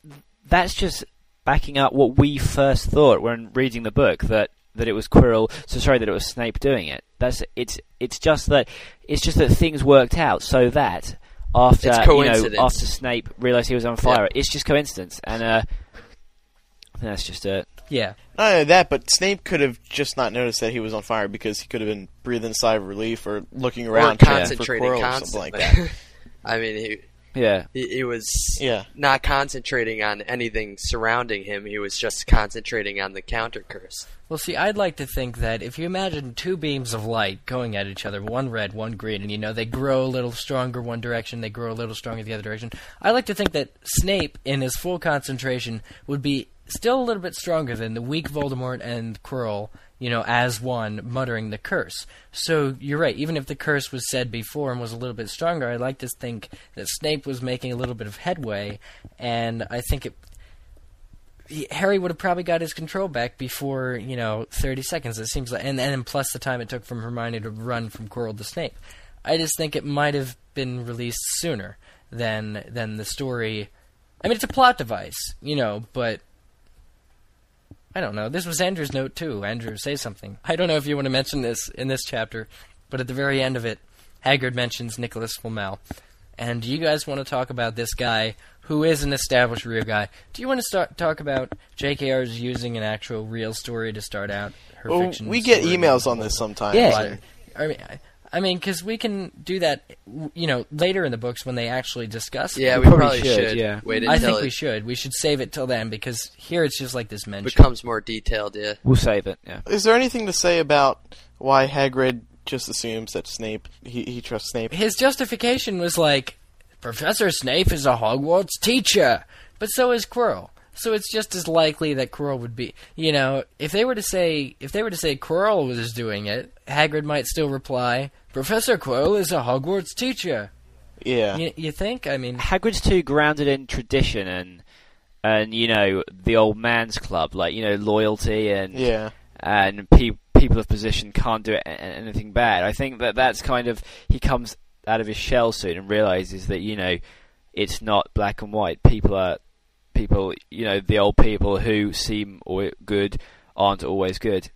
Speaker 2: that's just backing up what we first thought when reading the book that that it was Quirrell. So sorry that it was Snape doing it. That's it's it's just that it's just that things worked out so that after
Speaker 3: It's
Speaker 2: you know after Snape realized he was on fire, it's just coincidence, and uh, that's just it.
Speaker 6: Yeah.
Speaker 1: Not only that, but Snape could have just not noticed that he was on fire because he could have been breathing a sigh of relief or looking
Speaker 3: or
Speaker 1: around for
Speaker 3: concentrating
Speaker 1: Quirrell or something like that.
Speaker 3: I mean, he,
Speaker 2: Yeah.
Speaker 3: he, he was
Speaker 1: Yeah.
Speaker 3: not concentrating on anything surrounding him. He was just concentrating on the counter curse.
Speaker 6: Well, see, I'd like to think that if you imagine two beams of light going at each other, one red, one green, and you know they grow a little stronger one direction, they grow a little stronger the other direction. I like to think that Snape, in his full concentration, would be still a little bit stronger than the weak Voldemort and Quirrell, you know, as one, muttering the curse. So you're right. Even if the curse was said before and was a little bit stronger, I'd like to think that Snape was making a little bit of headway, and I think it Harry would have probably got his control back before you know 30 seconds. It seems like, and and plus the time it took from Hermione to run from Quirrell to Snape. I just think it might have been released sooner than than the story. I mean, it's a plot device, you know, but I don't know. This was Andrew's note too. Andrew, say something. I don't know if you want to mention this in this chapter, but at the very end of it, Hagrid mentions Nicholas Flamel. And you guys want to talk about this guy who is an established real guy. Do you want to start talk about JKR's using an actual real story to start out her
Speaker 1: Well,
Speaker 6: fiction?
Speaker 1: we get emails on this sometimes.
Speaker 6: Yeah, I mean, I- I mean, because we can do that, you know, later in the books when they actually discuss. it.
Speaker 3: Yeah, we, probably, should. Wait
Speaker 6: I
Speaker 3: until
Speaker 6: think we should. We should save it till then because here it's just like this mention.
Speaker 3: becomes more detailed. Yeah.
Speaker 2: We'll save it. Yeah.
Speaker 1: Is there anything to say about why Hagrid just assumes that Snape he, he trusts Snape?
Speaker 6: His justification was like, Professor Snape is a Hogwarts teacher, but so is Quirrell. So it's just as likely that Quirrell would be, you know, if they were to say, if they were to say Quirrell was doing it, Hagrid might still reply, Professor Quirrell is a Hogwarts teacher.
Speaker 1: Yeah.
Speaker 6: You, you think? I mean,
Speaker 2: Hagrid's too grounded in tradition and and you know the old man's club, like you know loyalty and
Speaker 1: Yeah.
Speaker 2: and pe- people of position can't do a- a- anything bad. I think that that's kind of he comes out of his shell soon and realizes that you know it's not black and white. People are people, you know, the old people who seem good aren't always good.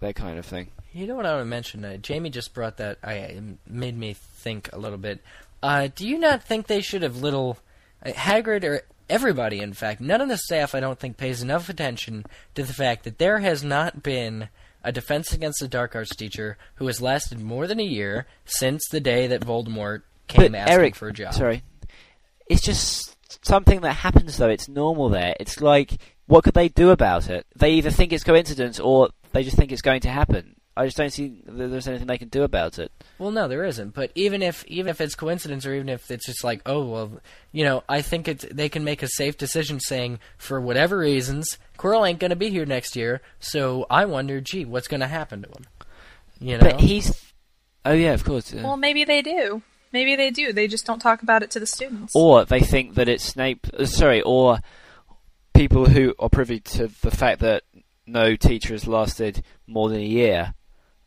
Speaker 2: That kind of thing.
Speaker 6: You know what I want to mention? Uh, Jamie just brought that. I it made me think a little bit. Uh, do you not think they should have little uh, Hagrid or everybody? In fact, none of the staff I don't think pays enough attention to the fact that there has not been a Defense Against the Dark Arts teacher who has lasted more than a year since the day that Voldemort came
Speaker 2: but
Speaker 6: asking
Speaker 2: Eric,
Speaker 6: for a job.
Speaker 2: sorry, it's just something that happens though. It's normal there. It's like what could they do about it? They either think it's coincidence or they just think it's going to happen. I just don't see that there's anything they can do about it.
Speaker 6: Well, no, there isn't. But even if even if it's coincidence, or even if it's just like, oh well, you know, I think it's they can make a safe decision saying, for whatever reasons, Quirrell ain't going to be here next year. So I wonder, gee, what's going to happen to him? You know,
Speaker 2: But he's. Oh yeah, of course. yeah.
Speaker 4: Well, maybe they do. Maybe they do. They just don't talk about it to the students.
Speaker 2: Or they think that it's Snape. Uh, sorry, or people who are privy to the fact that no teacher has lasted more than a year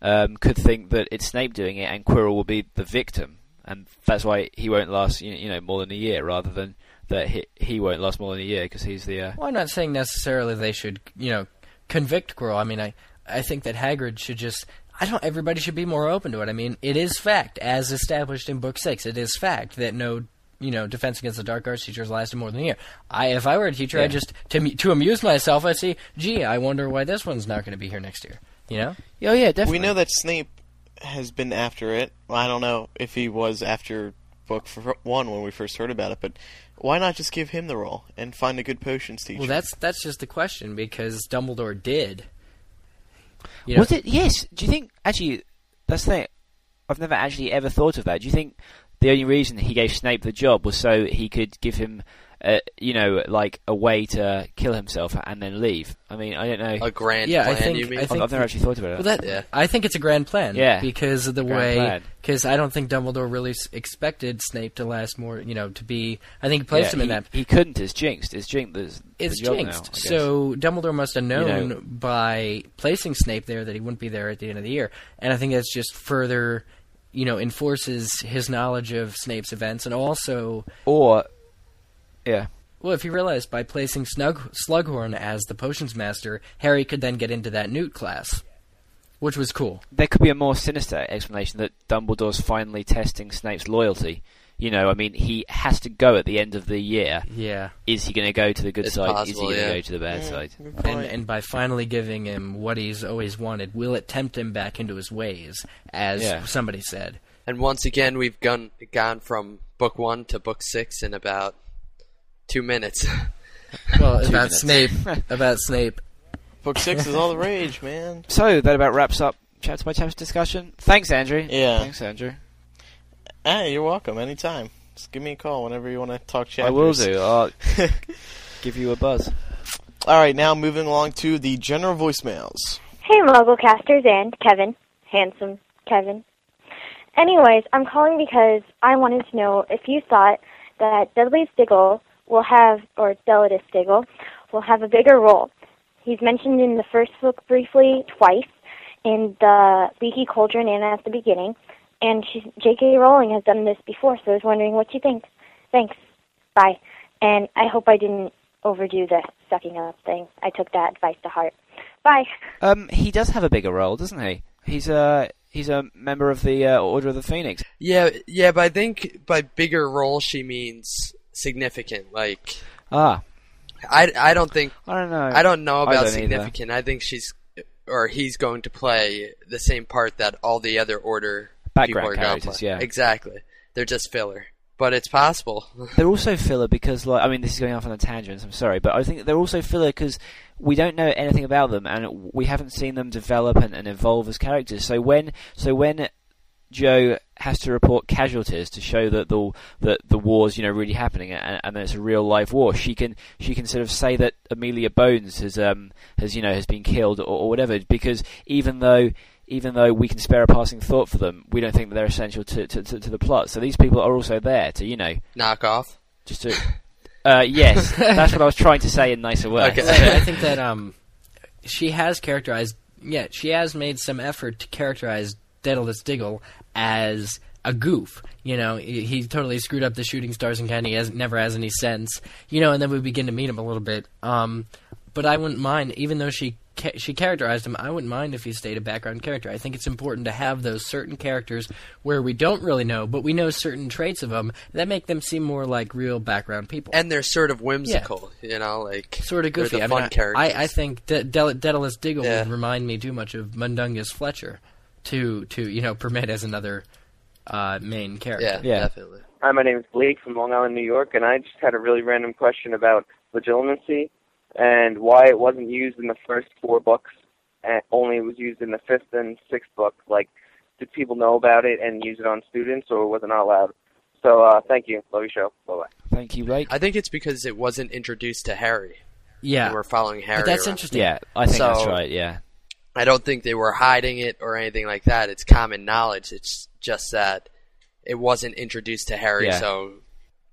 Speaker 2: um, could think that it's Snape doing it, and Quirrell will be the victim, and that's why he won't last, you you know, more than a year, rather than that he, he won't last more than a year because he's the. Uh,
Speaker 6: well, I'm not saying necessarily they should, you know, convict Quirrell. I mean, I I think that Hagrid should just. I don't. Everybody should be more open to it. I mean, it is fact, as established in Book Six. It is fact that no, you know, Defense Against the Dark Arts teachers lasted more than a year. I, if I were a teacher,
Speaker 2: Yeah.
Speaker 6: I'd just to to amuse myself, I'd say, "Gee, I wonder why this one's not going to be here next year." You know?
Speaker 2: Oh yeah, definitely.
Speaker 1: We know that Snape has been after it. Well, I don't know if he was after book f- one when we first heard about it, but why not just give him the role and find a good potions teacher?
Speaker 6: Well, that's that's just the question because Dumbledore did. You know-
Speaker 2: Was it? Yes. Do you think actually? That's the thing. I've never actually ever thought of that. Do you think the only reason he gave Snape the job was so he could give him uh, you know, like a way to kill himself and then leave. I mean, I don't know.
Speaker 3: A grand
Speaker 6: yeah,
Speaker 3: plan,
Speaker 6: I think,
Speaker 3: you mean?
Speaker 6: I think
Speaker 2: I've never actually thought about it.
Speaker 6: Well, that I think it's a grand plan.
Speaker 2: Yeah.
Speaker 6: because of the
Speaker 2: Grand
Speaker 6: way.
Speaker 2: plan.
Speaker 6: Because I don't think Dumbledore really s- expected Snape to last more. You know, to be. I think he placed
Speaker 2: Yeah,
Speaker 6: him in
Speaker 2: he,
Speaker 6: that.
Speaker 2: He couldn't. It's jinxed. It's jinxed. There's,
Speaker 6: It's
Speaker 2: the job now,
Speaker 6: jinxed. So Dumbledore must have known
Speaker 2: know-
Speaker 6: by placing Snape there that he wouldn't be there at the end of the year, and I think that's just further, you know, enforces his knowledge of Snape's events, and also,
Speaker 2: or, yeah.
Speaker 6: well, if you realize by placing Snug- Slughorn as the potions master, Harry could then get into that Newt class, which was cool.
Speaker 2: there could be a more sinister explanation that Dumbledore's finally testing Snape's loyalty. You know, I mean, he has to go at the end of the year.
Speaker 6: Yeah.
Speaker 2: Is he going to go to the good
Speaker 3: It's
Speaker 2: side? Is
Speaker 3: possible,
Speaker 2: he going to
Speaker 3: yeah.
Speaker 2: go to the bad mm, side?
Speaker 6: And, and by finally giving him what he's always wanted, will it tempt him back into his ways, as
Speaker 2: Yeah.
Speaker 6: somebody said?
Speaker 3: And once again, we've gone gone from book one to book six in about two minutes.
Speaker 6: Well,
Speaker 2: Two
Speaker 6: about
Speaker 2: minutes.
Speaker 6: Snape, about Snape.
Speaker 1: Book six is all the rage, man.
Speaker 2: So that about wraps up chapter by chapter discussion. Thanks, Andrew.
Speaker 1: Yeah.
Speaker 2: Thanks, Andrew.
Speaker 1: Hey, you're welcome. Anytime. Just give me a call whenever you want to talk chapters.
Speaker 2: I will do. I'll give you a buzz.
Speaker 1: All right, now moving along to the general voicemails.
Speaker 7: Hey, Mugglecasters and Kevin. Handsome Kevin. Anyways, I'm calling because I wanted to know if you thought that Dudley Diggle will have, or Delidus Diggle, will have a bigger role. He's mentioned in the first book briefly twice, in the Leaky Cauldron and at the beginning, and she's, J.K. Rowling has done this before, so I was wondering what you think. Thanks. Bye. And I hope I didn't overdo the sucking up thing. I took that advice to heart. Bye.
Speaker 2: Um, he does have a bigger role, doesn't he? He's a he's a member of the uh, Order of the Phoenix.
Speaker 3: yeah, yeah, but I think by bigger role she means significant. Like,
Speaker 2: Ah,
Speaker 3: I, I don't think
Speaker 2: I don't know.
Speaker 3: I don't know
Speaker 2: I
Speaker 3: about
Speaker 2: don't either.
Speaker 3: significant. I think she's or he's going to play the same part that all the other order
Speaker 2: Background
Speaker 3: people are going to
Speaker 2: characters, yeah.
Speaker 3: exactly. They're just filler, but it's possible.
Speaker 2: They're also filler because, like, I mean, this is going off on a tangent. I'm sorry, but I think they're also filler because we don't know anything about them, and we haven't seen them develop and, and evolve as characters. So when, so when Jo has to report casualties to show that the that the war's you know really happening and, and that it's a real live war, she can she can sort of say that Amelia Bones has um has you know has been killed or, or whatever because even though even though we can spare a passing thought for them, we don't think that they're essential to, to, to, to the plot. So these people are also there to, you know,
Speaker 3: Knock off.
Speaker 2: just to. Uh, yes, that's what I was trying to say in nicer words.
Speaker 6: I think that um, she has characterized. Yeah, she has made some effort to characterize Daedalus Diggle as a goof. You know, he, he totally screwed up the shooting stars and kind of has, never has any sense. You know, and then we begin to meet him a little bit. Um, but I wouldn't mind, even though she ca- she characterized him. I wouldn't mind if he stayed a background character. I think it's important to have those certain characters where we don't really know, but we know certain traits of them that make them seem more like real background people.
Speaker 3: And they're sort of whimsical, you know, like
Speaker 6: sort of goofy.
Speaker 3: the
Speaker 6: I
Speaker 3: fun
Speaker 6: mean, I-
Speaker 3: characters.
Speaker 6: I, I think De- Daedalus Diggle
Speaker 3: Yeah.
Speaker 6: would remind me too much of Mundungus Fletcher to to you know permit as another uh, main character.
Speaker 3: Yeah, definitely.
Speaker 8: Hi, my name is Blake from Long Island, New York, and I just had a really random question about legilimency and why it wasn't used in the first four books and only was used in the fifth and sixth book. Like, did people know about it and use it on students, or was it not allowed? So, uh, thank you. Love your show. Bye bye.
Speaker 2: Thank you, Blake.
Speaker 3: I think it's because it wasn't introduced to Harry.
Speaker 6: Yeah.
Speaker 3: we're following Harry.
Speaker 6: But that's
Speaker 3: around.
Speaker 6: interesting.
Speaker 2: Yeah, I think that's right. Yeah.
Speaker 3: I don't think they were hiding it or anything like that. It's common knowledge. It's just that it wasn't introduced to Harry,
Speaker 6: Yeah.
Speaker 3: so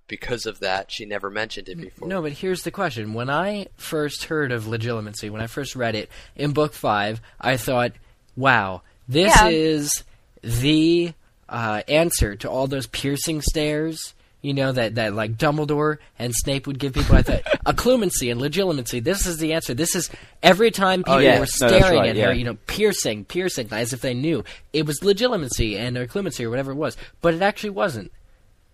Speaker 3: because of that, she never mentioned it before.
Speaker 6: No, but here's the question. When I first heard of legilimency, when I first read it in book five, I thought, wow, this
Speaker 4: Yeah.
Speaker 6: is the uh, answer to all those piercing stares. You know that, that like Dumbledore and Snape would give people. I thought occlumency and legilimency. This is the answer. This is every time oh, people
Speaker 2: Oh, yeah.
Speaker 6: were
Speaker 2: No,
Speaker 6: staring
Speaker 2: right,
Speaker 6: at
Speaker 2: yeah.
Speaker 6: her. You know, piercing, piercing, as if they knew it was legilimency and occlumency or whatever it was. But it actually wasn't.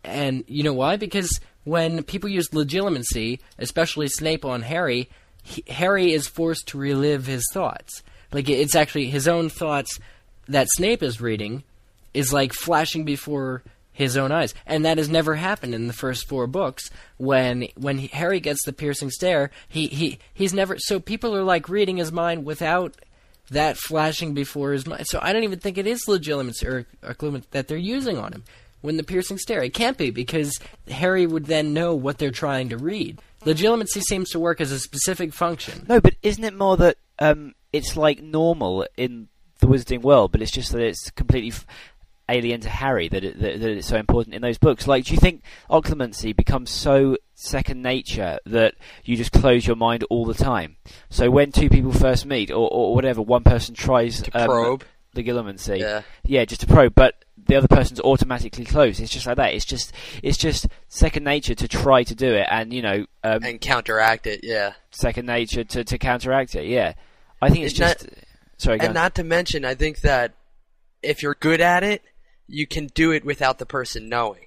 Speaker 6: And you know why? Because when people use legilimency, especially Snape on Harry, he, Harry is forced to relive his thoughts. Like it's actually his own thoughts that Snape is reading is like flashing before his own eyes, and that has never happened in the first four books. When when he, Harry gets the piercing stare, he, he he's never. So people are like reading his mind without that flashing before his mind. So I don't even think it is legilimency or, or that they're using on him when the piercing stare. It can't be because Harry would then know what they're trying to read. Legilimency seems to work as a specific function.
Speaker 2: No, but isn't it more that um, it's like normal in the wizarding world, but it's just that it's completely f- alien to Harry that, it, that that it's so important in those books? Like, do you think occlumency becomes so second nature that you just close your mind all the time? So when two people first meet, or, or whatever, one person tries
Speaker 3: To
Speaker 2: um,
Speaker 3: probe.
Speaker 2: legilimency,
Speaker 3: Yeah.
Speaker 2: yeah, just to probe, but the other person's automatically closed. It's just like that. It's just it's just second nature to try to do it, and you know, um,
Speaker 3: and counteract it. Yeah,
Speaker 2: second nature to, to counteract it. Yeah, I think it's
Speaker 3: And
Speaker 2: just. sorry,
Speaker 3: and
Speaker 2: on.
Speaker 3: not to mention, I think that if you're good at it, you can do it without the person knowing.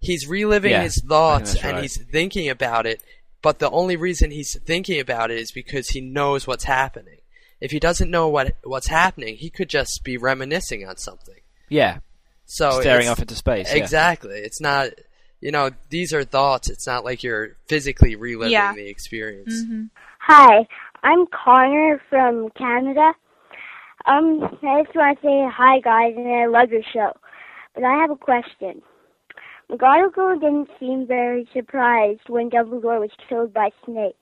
Speaker 3: He's reliving
Speaker 2: Yeah,
Speaker 3: his thoughts and
Speaker 2: right.
Speaker 3: he's thinking about it, but the only reason he's thinking about it is because he knows what's happening. If he doesn't know what what's happening, he could just be reminiscing on something.
Speaker 2: yeah,
Speaker 3: So
Speaker 2: staring off into space. yeah.
Speaker 3: Exactly. It's not, you know, these are thoughts. It's not like you're physically reliving
Speaker 7: Yeah.
Speaker 3: the experience. Mm-hmm.
Speaker 7: Hi, I'm Connor from Canada. Um, I just want to say hi, guys, and I love your show. But I have a question. McGonagall didn't seem very surprised when Dumbledore was killed by Snape.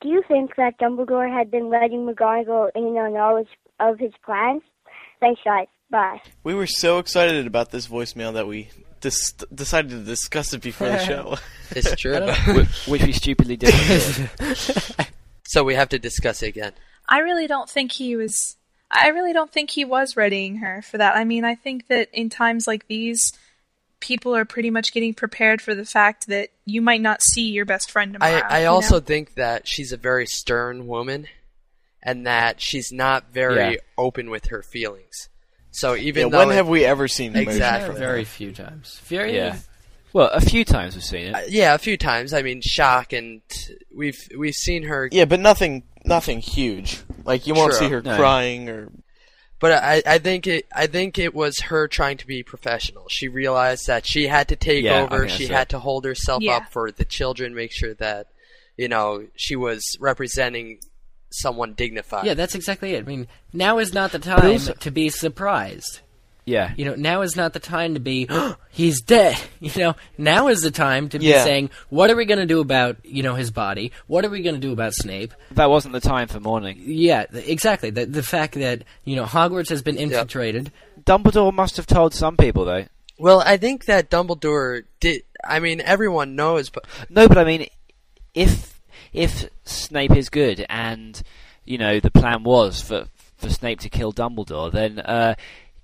Speaker 7: Do you think that Dumbledore had been letting McGonagall in on all his, of his plans? Thanks, guys. Bye.
Speaker 1: We were so excited about this voicemail that we dis- decided to discuss it before the show.
Speaker 3: It's true.
Speaker 2: Which we stupidly did.
Speaker 3: so we have to discuss it again.
Speaker 4: I really don't think he was. I really don't think he was readying her for that. I mean, I think that in times like these, people are pretty much getting prepared for the fact that you might not see your best friend tomorrow.
Speaker 3: I, I also
Speaker 4: know?
Speaker 3: think that she's a very stern woman, and that she's not very
Speaker 2: Yeah.
Speaker 3: open with her feelings. So even
Speaker 1: Yeah,
Speaker 3: though
Speaker 1: when
Speaker 3: it-
Speaker 1: have we ever seen emotion
Speaker 3: exactly
Speaker 1: from
Speaker 6: Very few times. Very
Speaker 2: yeah. Well, a few times we've seen it.
Speaker 3: Uh, yeah, a few times. I mean, shock, and we've we've seen her.
Speaker 1: Yeah, but nothing, nothing huge. Like you won't
Speaker 3: True.
Speaker 1: see her
Speaker 3: No.
Speaker 1: crying or.
Speaker 3: But I, I think it I think it was her trying to be professional. She realized that she had to take
Speaker 2: Yeah,
Speaker 3: over. She had
Speaker 2: right.
Speaker 3: to hold herself
Speaker 4: Yeah.
Speaker 3: up for the children, make sure that you know she was representing someone dignified.
Speaker 6: Yeah, that's exactly it. I mean, now is not the time
Speaker 2: also-
Speaker 6: to be surprised.
Speaker 2: Yeah.
Speaker 6: You know, now is not the time to be, he's dead. You know, now is the time to be saying, what are we going to do about, you know, his body? What are we going to do about Snape?
Speaker 2: That wasn't the time for mourning.
Speaker 6: Yeah, th- exactly. The, the fact that, you know, Hogwarts has been infiltrated.
Speaker 2: Dumbledore must have told some people though.
Speaker 3: Well, I think that Dumbledore did. I mean, everyone knows, but
Speaker 2: No, but I mean, if if Snape is good and you know the plan was for for Snape to kill Dumbledore, then uh,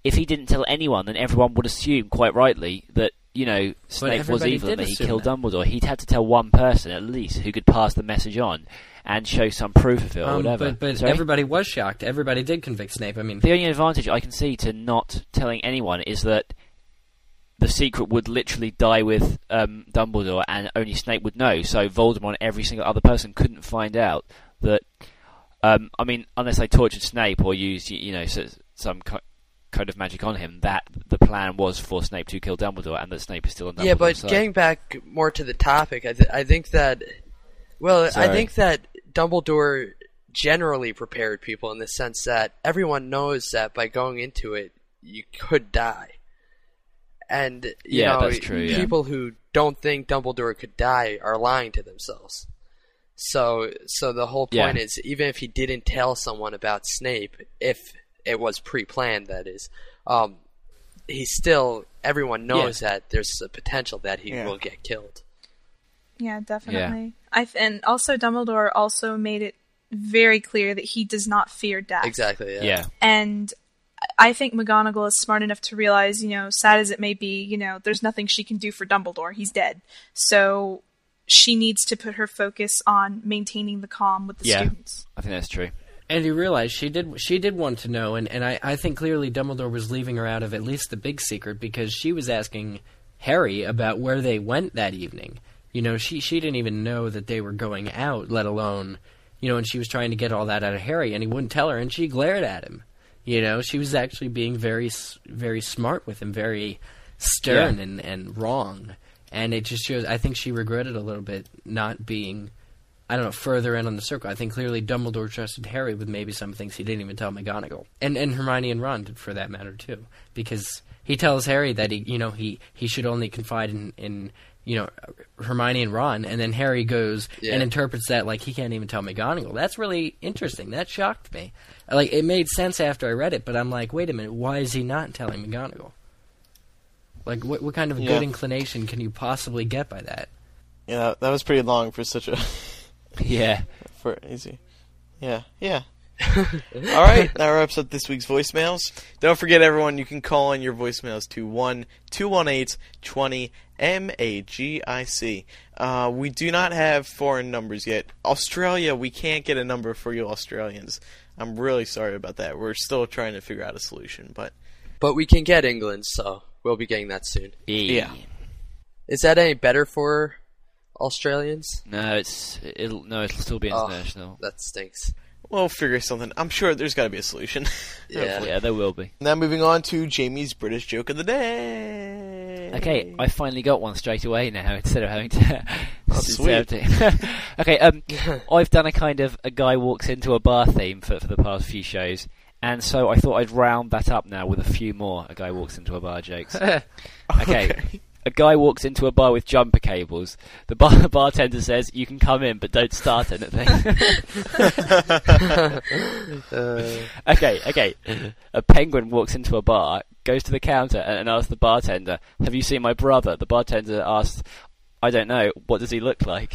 Speaker 2: if he didn't tell anyone, then everyone would assume quite rightly that you know Snape was evil and that he killed
Speaker 6: that.
Speaker 2: Dumbledore. He'd had to tell one person at least who could pass the message on and show some proof of it or
Speaker 6: Um,
Speaker 2: whatever.
Speaker 6: but but
Speaker 2: Sorry?
Speaker 6: everybody was shocked. Everybody did convict Snape. I mean,
Speaker 2: The only advantage I can see to not telling anyone is that the secret would literally die with um, Dumbledore, and only Snape would know. So Voldemort and every single other person couldn't find out that. Um, I mean, unless they tortured Snape or used, you know, some code of magic on him, that the plan was for Snape to kill Dumbledore, and that Snape is still on Dumbledore's
Speaker 3: yeah. But getting back more to the topic, I, th- I think that. Well, I think that Dumbledore generally prepared people in the sense that everyone knows that by going into it, you could die. And you
Speaker 2: Yeah,
Speaker 3: know,
Speaker 2: that's true, yeah.
Speaker 3: people who don't think Dumbledore could die are lying to themselves. So, so the whole
Speaker 2: Yeah.
Speaker 3: point is, even if he didn't tell someone about Snape, if it was pre-planned, that is, um, he still everyone knows that there's a potential that he
Speaker 1: Yeah.
Speaker 3: will get killed.
Speaker 4: Yeah, definitely. I th- and also Dumbledore also made it very clear that he does not fear death.
Speaker 3: Exactly. Yeah.
Speaker 2: yeah,
Speaker 4: And I think McGonagall is smart enough to realize, you know, sad as it may be, you know, there's nothing she can do for Dumbledore. He's dead. So she needs to put her focus on maintaining the calm with the
Speaker 2: yeah,
Speaker 4: students.
Speaker 2: I think that's true.
Speaker 6: And you realize she did she did want to know, and, and I, I think clearly Dumbledore was leaving her out of at least the big secret because she was asking Harry about where they went that evening. You know, she she didn't even know that they were going out, let alone, you know, and she was trying to get all that out of Harry, and he wouldn't tell her, and she glared at him. You know, she was actually being very very smart with him, very stern
Speaker 2: Yeah.
Speaker 6: and and wrong, and it just shows. I think she regretted a little bit not being I don't know, further in on the circle. I think clearly Dumbledore trusted Harry with maybe some things he didn't even tell McGonagall, and and Hermione and Ron did for that matter too, because he tells Harry that he, you know, he he should only confide in in you know Hermione and Ron, and then Harry goes
Speaker 3: Yeah.
Speaker 6: and interprets that like he can't even tell McGonagall. That's really interesting. That shocked me. Like it made sense after I read it, but I'm like, wait a minute, why is he not telling McGonagall? Like, what what kind of
Speaker 1: Yeah.
Speaker 6: good inclination can you possibly get by that?
Speaker 1: Yeah, that, that was pretty long for such a.
Speaker 2: Yeah.
Speaker 1: For easy. Yeah, yeah. All right, that wraps up this week's voicemails. Don't forget, everyone, you can call in your voicemails to one two one eight twenty MAGIC. Uh, we do not have foreign numbers yet. Australia, we can't get a number for you Australians. I'm really sorry about that. We're still trying to figure out a solution, but
Speaker 3: But we can get England, so we'll be getting that soon.
Speaker 1: yeah.
Speaker 3: Is that any better for Australians?
Speaker 2: No, it's it'll no, it'll still be
Speaker 3: Oh,
Speaker 2: international.
Speaker 3: that stinks.
Speaker 1: We'll figure something. I'm sure there's got to be a solution.
Speaker 3: Yeah.
Speaker 2: Yeah, there will be.
Speaker 1: Now moving on to Jamie's British joke of the day.
Speaker 2: Okay, I finally got one straight away now instead of having to.
Speaker 1: Oh, sweet.
Speaker 2: okay, um, I've done a kind of a guy walks into a bar theme for for the past few shows, and so I thought I'd round that up now with a few more. A guy walks into a bar jokes. okay.
Speaker 1: Okay.
Speaker 2: A guy walks into a bar with jumper cables. The bar- bartender says, "You can come in, but don't start anything." okay, okay. A penguin walks into a bar, goes to the counter, and, and asks the bartender, "Have you seen my brother?" The bartender asks, "I don't know. What does he look like?"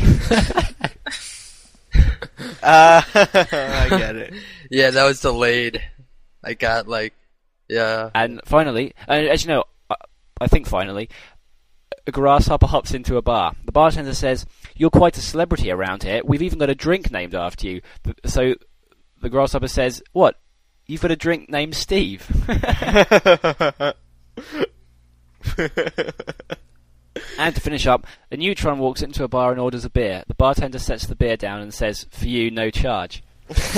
Speaker 1: Uh, I get it.
Speaker 3: Yeah, that was delayed. I got like, yeah.
Speaker 2: And finally, and as you know, I, I think finally, a grasshopper hops into a bar. The bartender says, "You're quite a celebrity around here. We've even got a drink named after you." So the grasshopper says, "What? You've got a drink named Steve?" and to finish up, a neutron walks into a bar and orders a beer. The bartender sets the beer down and says, "For you, no charge."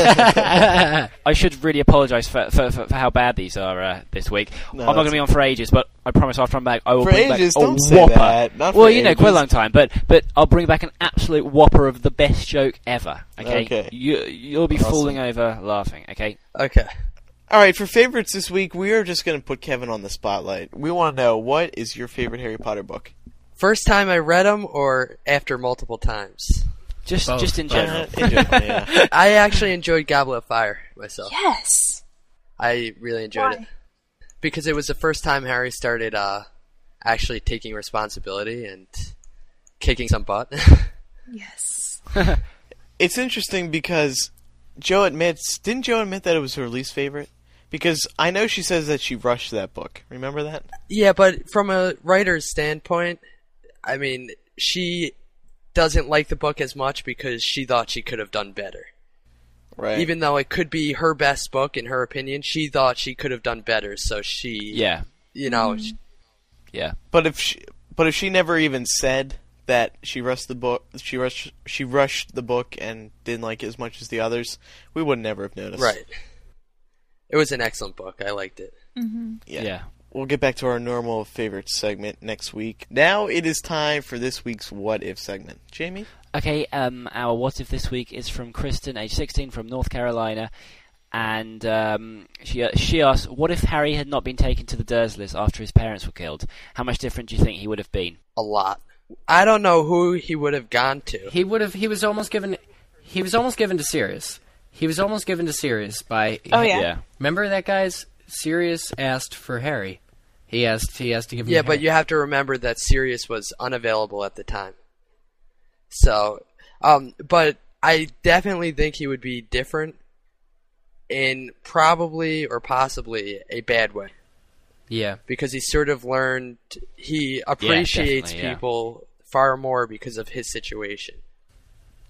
Speaker 2: I should really apologise for, for, for, for how bad these are uh, this week.
Speaker 1: No,
Speaker 2: I'm not going to be on for ages, but I promise after I'm back, I will
Speaker 1: For
Speaker 2: bring
Speaker 1: ages?
Speaker 2: back a
Speaker 1: Don't say
Speaker 2: whopper.
Speaker 1: that. Not
Speaker 2: well,
Speaker 1: for
Speaker 2: you know, quite a long time, but but I'll bring back an absolute whopper of the best joke ever. Okay,
Speaker 1: Okay.
Speaker 2: You you'll be
Speaker 1: Awesome.
Speaker 2: falling over laughing. Okay.
Speaker 3: Okay.
Speaker 1: All right, for favorites this week, we are just going to put Kevin on the spotlight. We want to know what is your favorite Harry Potter book?
Speaker 3: First time I read them, or after multiple times?
Speaker 2: Just
Speaker 6: Both.
Speaker 2: just in general.
Speaker 1: Uh, in general, yeah.
Speaker 3: I actually enjoyed Goblet of Fire myself.
Speaker 4: Yes.
Speaker 3: I really enjoyed it because it was the first time Harry started uh, actually taking responsibility and kicking some butt.
Speaker 4: Yes.
Speaker 1: It's interesting because Jo admits, didn't Jo admit that it was her least favorite? Because I know she says that she rushed that book. Remember that?
Speaker 3: yeah, but from a writer's standpoint, I mean, she doesn't like the book as much because she thought she could have done better.
Speaker 1: Right.
Speaker 3: Even though it could be her best book in her opinion, she thought she could have done better. So she,
Speaker 2: Yeah.
Speaker 3: you know, mm-hmm. sh
Speaker 2: Yeah.
Speaker 1: But if she, but if she never even said that she rushed the book, she rushed she rushed the book and didn't like it as much as the others, we would never have noticed.
Speaker 3: right. It was an excellent book. I liked it. Mm-hmm.
Speaker 1: Yeah.
Speaker 2: Yeah.
Speaker 1: We'll get back to our normal favorite segment next week. Now it is time for this week's what if segment. Jamie?
Speaker 2: Okay, um, our what if this week is from Kristen, age 16, from North Carolina, and um, she uh, she asks, "What if Harry had not been taken to the Dursleys after his parents were killed? How much different do you think he would have been?"
Speaker 3: A lot. I don't know who he would have gone to.
Speaker 6: He would have. He was almost given. He was almost given to Sirius. He was almost given to Sirius by.
Speaker 4: Oh yeah.
Speaker 2: Yeah,
Speaker 6: Remember that guy's Sirius asked for Harry. He asked. He asked to give him.
Speaker 3: Yeah, but
Speaker 6: Harry.
Speaker 3: you have to remember that Sirius was unavailable at the time. So, um, but I definitely think he would be different in probably or possibly a bad way
Speaker 6: Yeah.
Speaker 3: because he sort of learned he appreciates
Speaker 2: yeah.
Speaker 3: people far more because of his situation.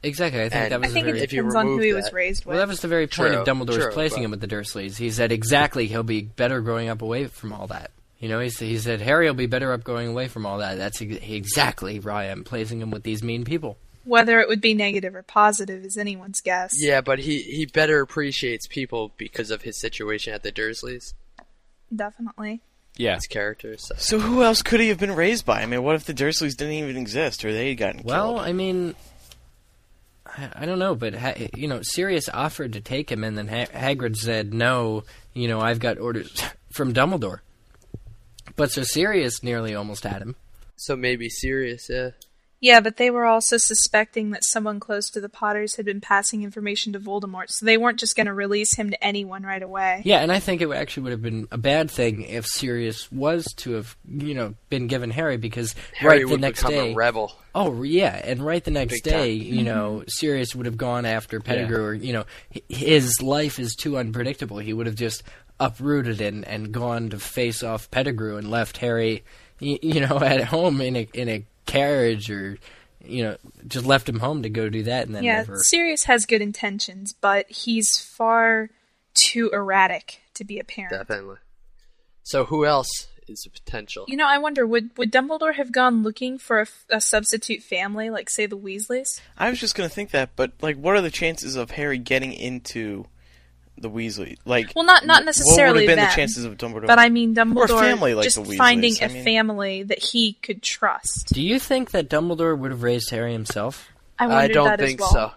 Speaker 6: Exactly. I think
Speaker 3: And
Speaker 6: that
Speaker 4: I
Speaker 6: was
Speaker 4: think
Speaker 6: very.
Speaker 4: it
Speaker 3: if you
Speaker 4: depends on who he was
Speaker 3: that-
Speaker 4: raised with.
Speaker 6: well, that was the very point of Dumbledore's
Speaker 3: true,
Speaker 6: placing
Speaker 3: but-
Speaker 6: him with the Dursleys. He said exactly he'll be better growing up away from all that. You know, he said, he said Harry will be better up going away from all that. That's ex- exactly why I'm placing him with these mean people.
Speaker 4: Whether it would be negative or positive is anyone's guess.
Speaker 3: Yeah, but he, he better appreciates people because of his situation at the Dursleys,
Speaker 4: Definitely.
Speaker 2: yeah.
Speaker 3: his characters. So.
Speaker 1: So who else could he have been raised by? I mean, what if the Dursleys didn't even exist or they had gotten
Speaker 6: Well,
Speaker 1: killed?
Speaker 6: I mean, I, don't know, but ha- you know, Sirius offered to take him, and then ha- Hagrid said, "No, you know, I've got orders from Dumbledore." But so Sirius nearly almost had him.
Speaker 3: So maybe Sirius, yeah.
Speaker 4: Yeah, but they were also suspecting that someone close to the Potters had been passing information to Voldemort, so they weren't just going to release him to anyone right away.
Speaker 6: Yeah, and I think it actually would have been a bad thing if Sirius was to have, you know, been given Harry because
Speaker 3: Harry
Speaker 6: right the
Speaker 3: would
Speaker 6: next
Speaker 3: become
Speaker 6: day,
Speaker 3: a rebel.
Speaker 6: Oh yeah, and right the next
Speaker 3: Big time.
Speaker 6: day, you know, Sirius would have gone after Pettigrew, or you know, his life is too unpredictable. He would have just uprooted and and gone to face off Pettigrew and left Harry, y- you know, at home in a in a carriage or. You know, just left him home to go do that, and then
Speaker 4: yeah,
Speaker 6: never.
Speaker 4: Sirius has good intentions, but he's far too erratic to be a parent.
Speaker 3: Definitely. So who else is a potential?
Speaker 4: You know, I wonder would would Dumbledore have gone looking for a substitute family, like say the Weasleys?
Speaker 1: I was just gonna think that, but like, what are the chances of Harry getting into the Weasley? Like,
Speaker 4: Well, not not
Speaker 1: wh-
Speaker 4: necessarily
Speaker 1: What would have been
Speaker 4: them,
Speaker 1: the chances of Dumbledore?
Speaker 4: But I mean, Dumbledore
Speaker 1: or family like
Speaker 4: just
Speaker 1: the Weasleys.
Speaker 4: finding
Speaker 1: I
Speaker 4: a
Speaker 1: mean,
Speaker 4: family that he could trust.
Speaker 6: Do you think that Dumbledore would have raised Harry himself?
Speaker 4: I wondered
Speaker 3: don't
Speaker 4: that as
Speaker 3: think
Speaker 4: well.
Speaker 3: so.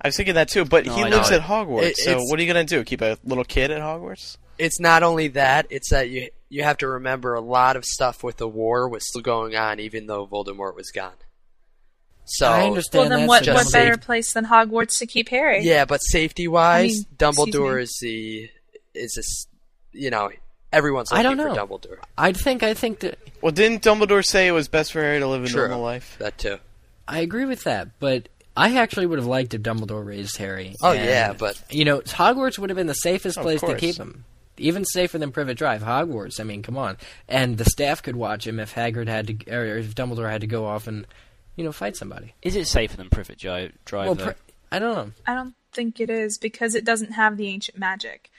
Speaker 1: I was thinking that too, but
Speaker 3: No,
Speaker 1: he
Speaker 3: I
Speaker 1: lives
Speaker 3: don't.
Speaker 1: at Hogwarts.
Speaker 3: It-
Speaker 1: so what are you gonna do? Keep a little kid at Hogwarts?
Speaker 3: It's not only that; it's that you you have to remember a lot of stuff with the war was still going on, even though Voldemort was gone. So
Speaker 6: I understand
Speaker 4: Well, then
Speaker 6: that,
Speaker 4: what what
Speaker 6: just
Speaker 4: better place than Hogwarts to keep Harry?
Speaker 3: Yeah, but safety wise,
Speaker 4: I mean,
Speaker 3: Dumbledore is the is this you know everyone's
Speaker 6: I don't
Speaker 3: for
Speaker 6: know.
Speaker 3: Dumbledore.
Speaker 6: I think I think that
Speaker 1: Well, didn't Dumbledore say it was best for Harry to live a
Speaker 3: True.
Speaker 1: normal life?
Speaker 3: That too.
Speaker 6: I agree with that, but I actually would have liked if Dumbledore raised Harry.
Speaker 3: Oh,
Speaker 6: And,
Speaker 3: yeah, but-
Speaker 6: you know, Hogwarts would have been the safest oh,
Speaker 1: Of
Speaker 6: place to keep him, even safer than Privet Drive. Hogwarts, I mean, come on, and the staff could watch him if Hagrid had to, or if Dumbledore had to go off and, you know, fight somebody.
Speaker 2: Is it safer than Privet Drive? Drive
Speaker 6: Well,
Speaker 2: though?
Speaker 6: I don't know.
Speaker 4: I don't think it is because it doesn't have the ancient magic.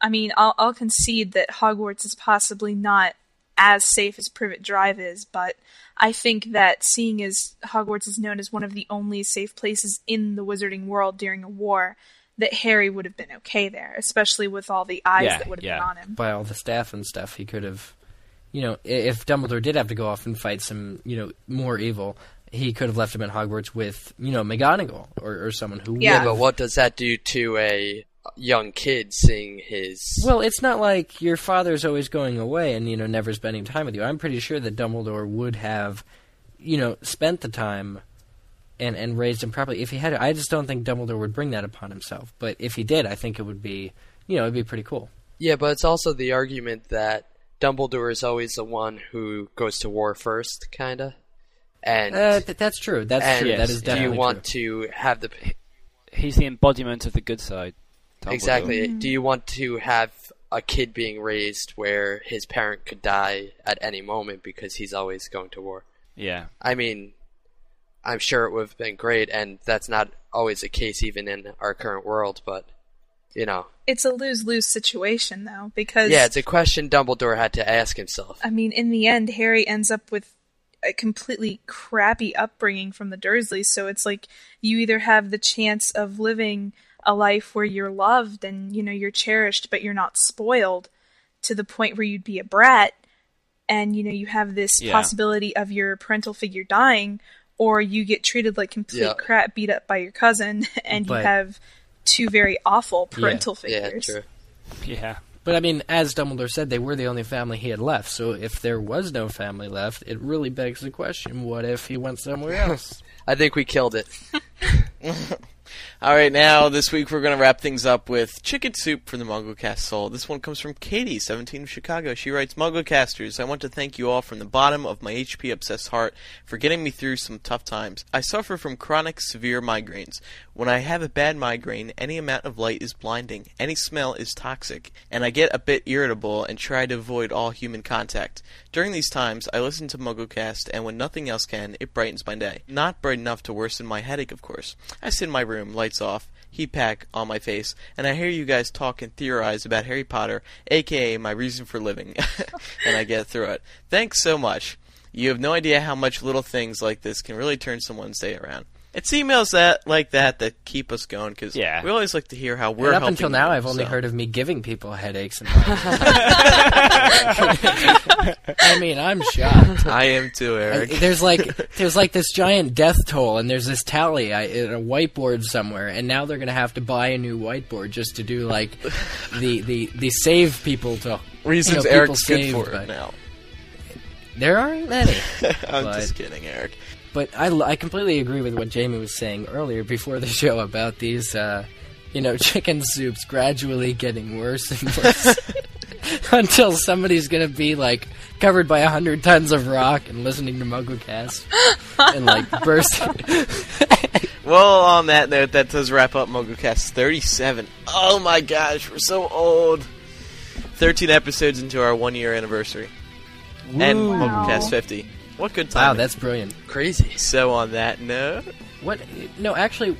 Speaker 4: I mean, I'll, I'll concede that Hogwarts is possibly not as safe as Privet Drive is, but I think that seeing as Hogwarts is known as one of the only safe places in the wizarding world during a war, that Harry would have been okay there, especially with all the eyes
Speaker 6: Yeah,
Speaker 4: that would have
Speaker 6: yeah.
Speaker 4: been on him.
Speaker 6: By all the staff and stuff, he could have, you know, if Dumbledore did have to go off and fight some, you know, more evil, he could have left him at Hogwarts with, you know, McGonagall or, or someone who
Speaker 3: Yeah, but what does that do to a young kid seeing his?
Speaker 6: Well, it's not like your father's always going away and you know never spending time with you. I'm pretty sure that Dumbledore would have, you know, spent the time and and raised him properly if he had. I just don't think Dumbledore would bring that upon himself. But if he did, I think it would be, you know, it'd be pretty cool.
Speaker 3: Yeah, but it's also the argument that Dumbledore is always the one who goes to war first, kinda. And
Speaker 6: Uh, th- that's true. That's
Speaker 3: and
Speaker 6: true. That is
Speaker 3: do you
Speaker 6: definitely
Speaker 3: want to have the
Speaker 2: He's the embodiment of the good side. Dumbledore.
Speaker 3: exactly? Do you want to have a kid being raised where his parent could die at any moment because he's always going to war?
Speaker 2: Yeah.
Speaker 3: I mean, I'm sure it would have been great, and that's not always the case even in our current world. But you know,
Speaker 4: It's a lose lose situation, though, because
Speaker 3: yeah, it's a question Dumbledore had to ask himself.
Speaker 4: I mean, in the end, Harry ends up with a completely crappy upbringing from the Dursleys. So it's like you either have the chance of living a life where you're loved and you know you're cherished, but you're not spoiled to the point where you'd be a brat, and you know you have this
Speaker 2: Yeah.
Speaker 4: possibility of your parental figure dying, or you get treated like complete
Speaker 3: Yeah.
Speaker 4: crap, beat up by your cousin, and
Speaker 6: But-
Speaker 4: you have two very awful parental
Speaker 3: Yeah,
Speaker 4: figures.
Speaker 3: true.
Speaker 2: Yeah.
Speaker 6: But I mean, as Dumbledore said, they were the only family he had left. So if there was no family left, it really begs the question: What if he went somewhere else?
Speaker 3: I think we killed it.
Speaker 1: All right, now this week we're going to wrap things up with Chicken Soup for the MuggleCast Soul. This one comes from Katie, 17 of Chicago. She writes, MuggleCasters, I want to thank you all from the bottom of my HP-obsessed heart for getting me through some tough times. I suffer from chronic severe migraines. When I have a bad migraine, any amount of light is blinding, any smell is toxic, and I get a bit irritable and try to avoid all human contact. During these times, I listen to MuggleCast, and when nothing else can, it brightens my day. Not bright enough to worsen my headache, of course. I sit in my room, lights off, heat pack on my face, and I hear you guys talk and theorize about Harry Potter, aka my reason for living, and I get through it. Thanks so much. You have no idea how much little things like this can really turn someone's day around. It's emails that like that that keep us going because
Speaker 2: Yeah.
Speaker 1: we always like to hear how we're
Speaker 6: And up
Speaker 1: helping
Speaker 6: until now,
Speaker 1: you,
Speaker 6: I've only
Speaker 1: so.
Speaker 6: heard of me giving people headaches. And I mean, I'm shocked.
Speaker 1: I am too, Eric.
Speaker 6: I- there's like there's like this giant death toll, and there's this tally I, in a whiteboard somewhere, and now they're gonna have to buy a new whiteboard just to do like the the the save people to
Speaker 1: Reasons
Speaker 6: you know, people
Speaker 1: Eric's good
Speaker 6: saved,
Speaker 1: for it now.
Speaker 6: There aren't many.
Speaker 1: I'm
Speaker 6: but-
Speaker 1: just kidding, Eric.
Speaker 6: But I completely agree with what Jamie was saying earlier before the show about these, uh, you know, chicken soups gradually getting worse and worse until somebody's going to be like covered by a hundred tons of rock and listening to MuggleCast and like burst.
Speaker 1: Well, on that note, that does wrap up MuggleCast 37. Oh my gosh, we're so old. 13 episodes into our one year anniversary. And
Speaker 6: Woo. Wow.
Speaker 1: MuggleCast 50. What good time.
Speaker 6: wow, that's brilliant.
Speaker 3: Crazy.
Speaker 1: So, on that note,
Speaker 6: What? No, actually,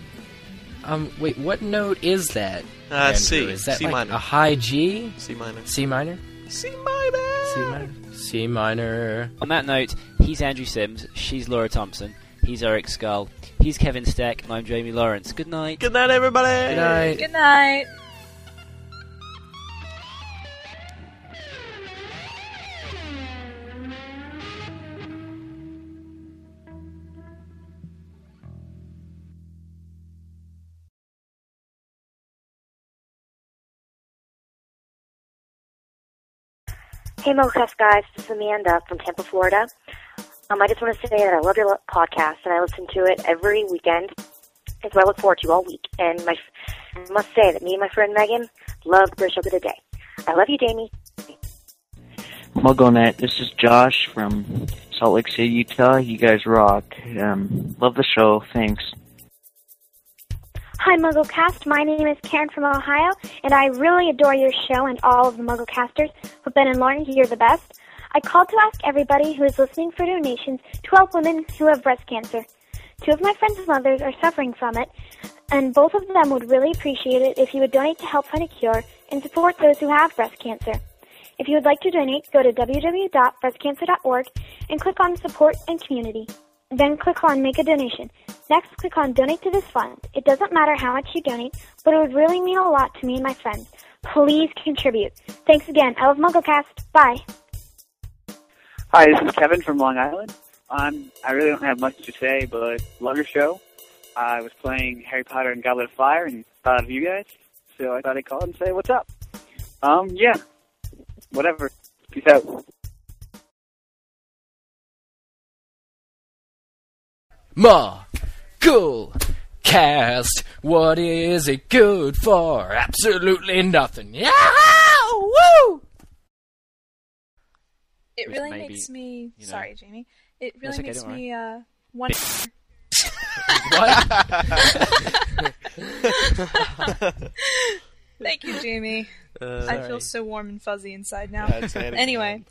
Speaker 6: um, wait, what note is that?
Speaker 1: Uh,
Speaker 6: Andrew?
Speaker 1: C.
Speaker 6: Is that
Speaker 1: C
Speaker 6: like
Speaker 1: minor.
Speaker 6: a high G?
Speaker 1: C minor.
Speaker 6: C minor?
Speaker 1: C minor.
Speaker 6: C minor. C minor.
Speaker 2: On that note, he's Andrew Sims, she's Laura Thompson, he's Eric Scull, he's Kevin Steck, and I'm Jamie Lawrence. Good night.
Speaker 1: Good night, everybody.
Speaker 6: Good night.
Speaker 4: Good night.
Speaker 7: Hey, MuggleCast guys, this is Amanda from Tampa, Florida. Um, I just want to say that I love your podcast and I listen to it every weekend. It's what I look forward to all week. And my, I must say that me and my friend Megan love First Up of the Day. I love you, Jamie.
Speaker 9: MuggleNet, this is Josh from Salt Lake City, Utah. You guys rock. Um, love the show. Thanks.
Speaker 7: Hi, MuggleCast. My name is Karen from Ohio, and I really adore your show and all of the MuggleCasters. But Ben and Lauren, you're the best. I called to ask everybody who is listening for donations to help women who have breast cancer. Two of my friends' mothers are suffering from it, and both of them would really appreciate it if you would donate to help find a cure and support those who have breast cancer. If you would like to donate, go to www.breastcancer.org and click on Support and Community. Then click on Make a Donation. Next, click on Donate to this fund. It doesn't matter how much you donate, but it would really mean a lot to me and my friends. Please contribute. Thanks again. I love MuggleCast. Bye.
Speaker 10: Hi, this is Kevin from Long Island. Um, I really don't have much to say, but love your show. I was playing Harry Potter and Goblet of Fire and thought of you guys, so I thought I'd call and say what's up. Um, yeah, whatever. Peace out.
Speaker 6: Muggle cast. What is it good for? Absolutely nothing. Yeah! Woo!
Speaker 4: It really
Speaker 2: maybe,
Speaker 4: makes me
Speaker 2: you know-
Speaker 4: sorry, Jamie. It really
Speaker 2: okay,
Speaker 4: makes me uh wonder. Thank you, Jamie.
Speaker 1: Uh,
Speaker 4: I feel so warm and fuzzy inside now.
Speaker 1: That's it again.
Speaker 4: anyway,